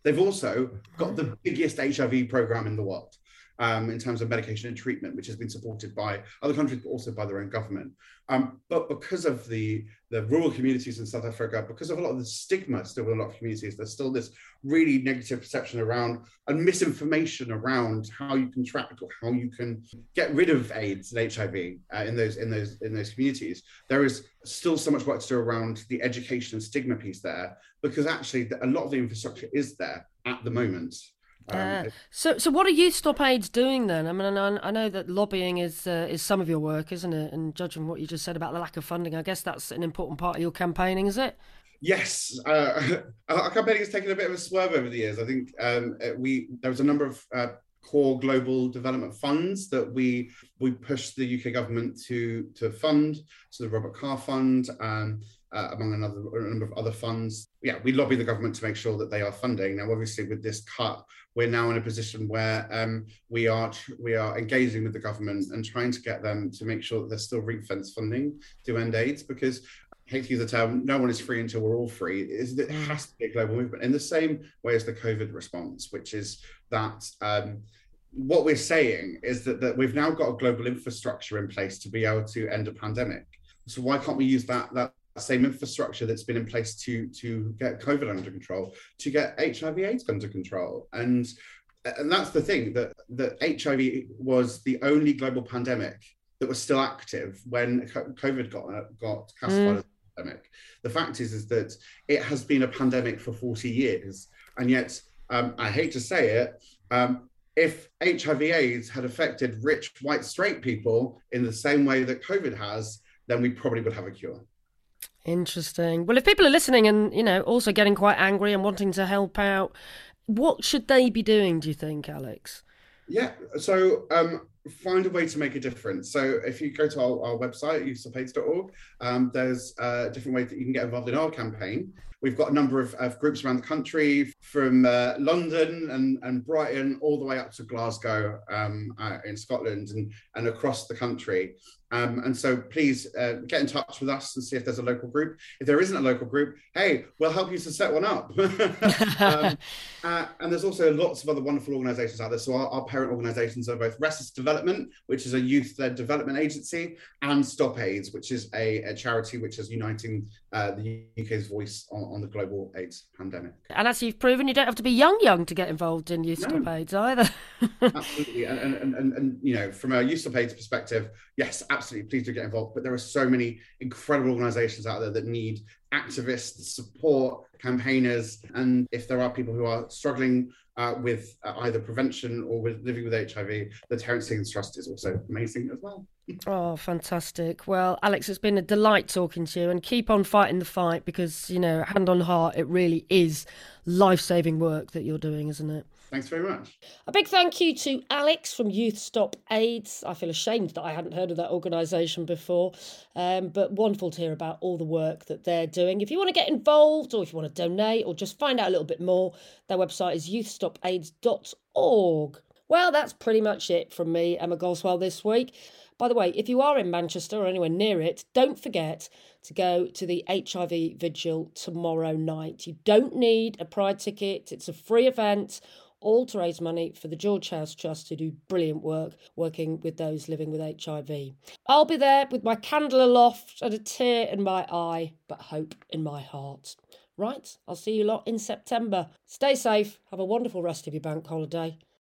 F: They've also got the biggest HIV program in the world um, in terms of medication and treatment, which has been supported by other countries, but also by their own government. Um, but because of the, the rural communities in South Africa, because of a lot of the stigma still in a lot of communities, there's still this really negative perception around and misinformation around how you contract or how you can get rid of AIDS and HIV uh, in those in those in those communities. There is still so much work to do around the education and stigma piece there, because actually a lot of the infrastructure is there at the moment.
B: Um, uh, so, so what are Youth Stop AIDS doing then? I mean, I, I know that lobbying is uh, is some of your work, isn't it? And judging what you just said about the lack of funding, I guess that's an important part of your campaigning, is it?
F: Yes, uh, [laughs] our campaigning has taken a bit of a swerve over the years. I think um, uh, we there was a number of uh, core global development funds that we we pushed the UK government to to fund. So the Robert Carr Fund. Um, uh, among another a number of other funds. Yeah, we lobby the government to make sure that they are funding. Now, obviously, with this cut, we're now in a position where um, we are we are engaging with the government and trying to get them to make sure that there's still ring fence funding to end AIDS because. Hate to use the term, no one is free until we're all free. It has to be a global movement in the same way as the COVID response, which is that um, what we're saying is that, that we've now got a global infrastructure in place to be able to end a pandemic. So why can't we use that that same infrastructure that's been in place to to get COVID under control, to get HIV/AIDS under control, and and that's the thing that that HIV was the only global pandemic that was still active when COVID got got classified mm. as a pandemic. The fact is is that it has been a pandemic for forty years, and yet um, I hate to say it. Um, if HIV/AIDS had affected rich white straight people in the same way that COVID has, then we probably would have a cure.
B: Interesting. Well, if people are listening and, you know, also getting quite angry and wanting to help out, what should they be doing, do you think, Alex?
F: Yeah. So um, find a way to make a difference. So if you go to our, our website, youthstopaids.org, um, there's uh, different ways that you can get involved in our campaign. we've got a number of, of groups around the country from uh, London and, and Brighton all the way up to Glasgow um, uh, in Scotland and, and across the country. Um, and so please uh, get in touch with us and see if there's a local group. If there isn't a local group, hey, we'll help you to set one up. [laughs] um, [laughs] uh, and there's also lots of other wonderful organisations out there. So our, our, parent organisations are both Restless Development, which is a youth-led development agency, and Stop AIDS, which is a, a charity which is uniting uh, the UK's voice on, on, the global AIDS pandemic.
B: And as you've proven, you don't have to be young, young to get involved in Youth no. Stop AIDS either. [laughs]
F: absolutely, and, and, and, and, you know, from a Youth Stop AIDS perspective, yes, absolutely absolutely please do get involved. But there are so many incredible organizations out there that need activists, support, campaigners. And if there are people who are struggling uh, with uh, either prevention or with living with HIV, the Terence Higgins Trust is also amazing as well.
B: Oh, fantastic. Well, Alex, it's been a delight talking to you and keep on fighting the fight because, you know, hand on heart, it really is life saving work that you're doing, isn't it?
F: Thanks very much.
B: A big thank you to Alex from Youth Stop AIDS. I feel ashamed that I hadn't heard of that organisation before, um, but wonderful to hear about all the work that they're doing. If you want to get involved or if you want to donate or just find out a little bit more, their website is youthstopaids.org. Well, that's pretty much it from me, Emma Goswell, this week. By the way, if you are in Manchester or anywhere near it, don't forget to go to the HIV Vigil tomorrow night. You don't need a Pride ticket, it's a free event all to raise money for the George House Trust, who do brilliant work working with those living with HIV. I'll be there with my candle aloft and a tear in my eye, but hope in my heart. Right, I'll see you lot in September. Stay safe, have a wonderful rest of your bank holiday.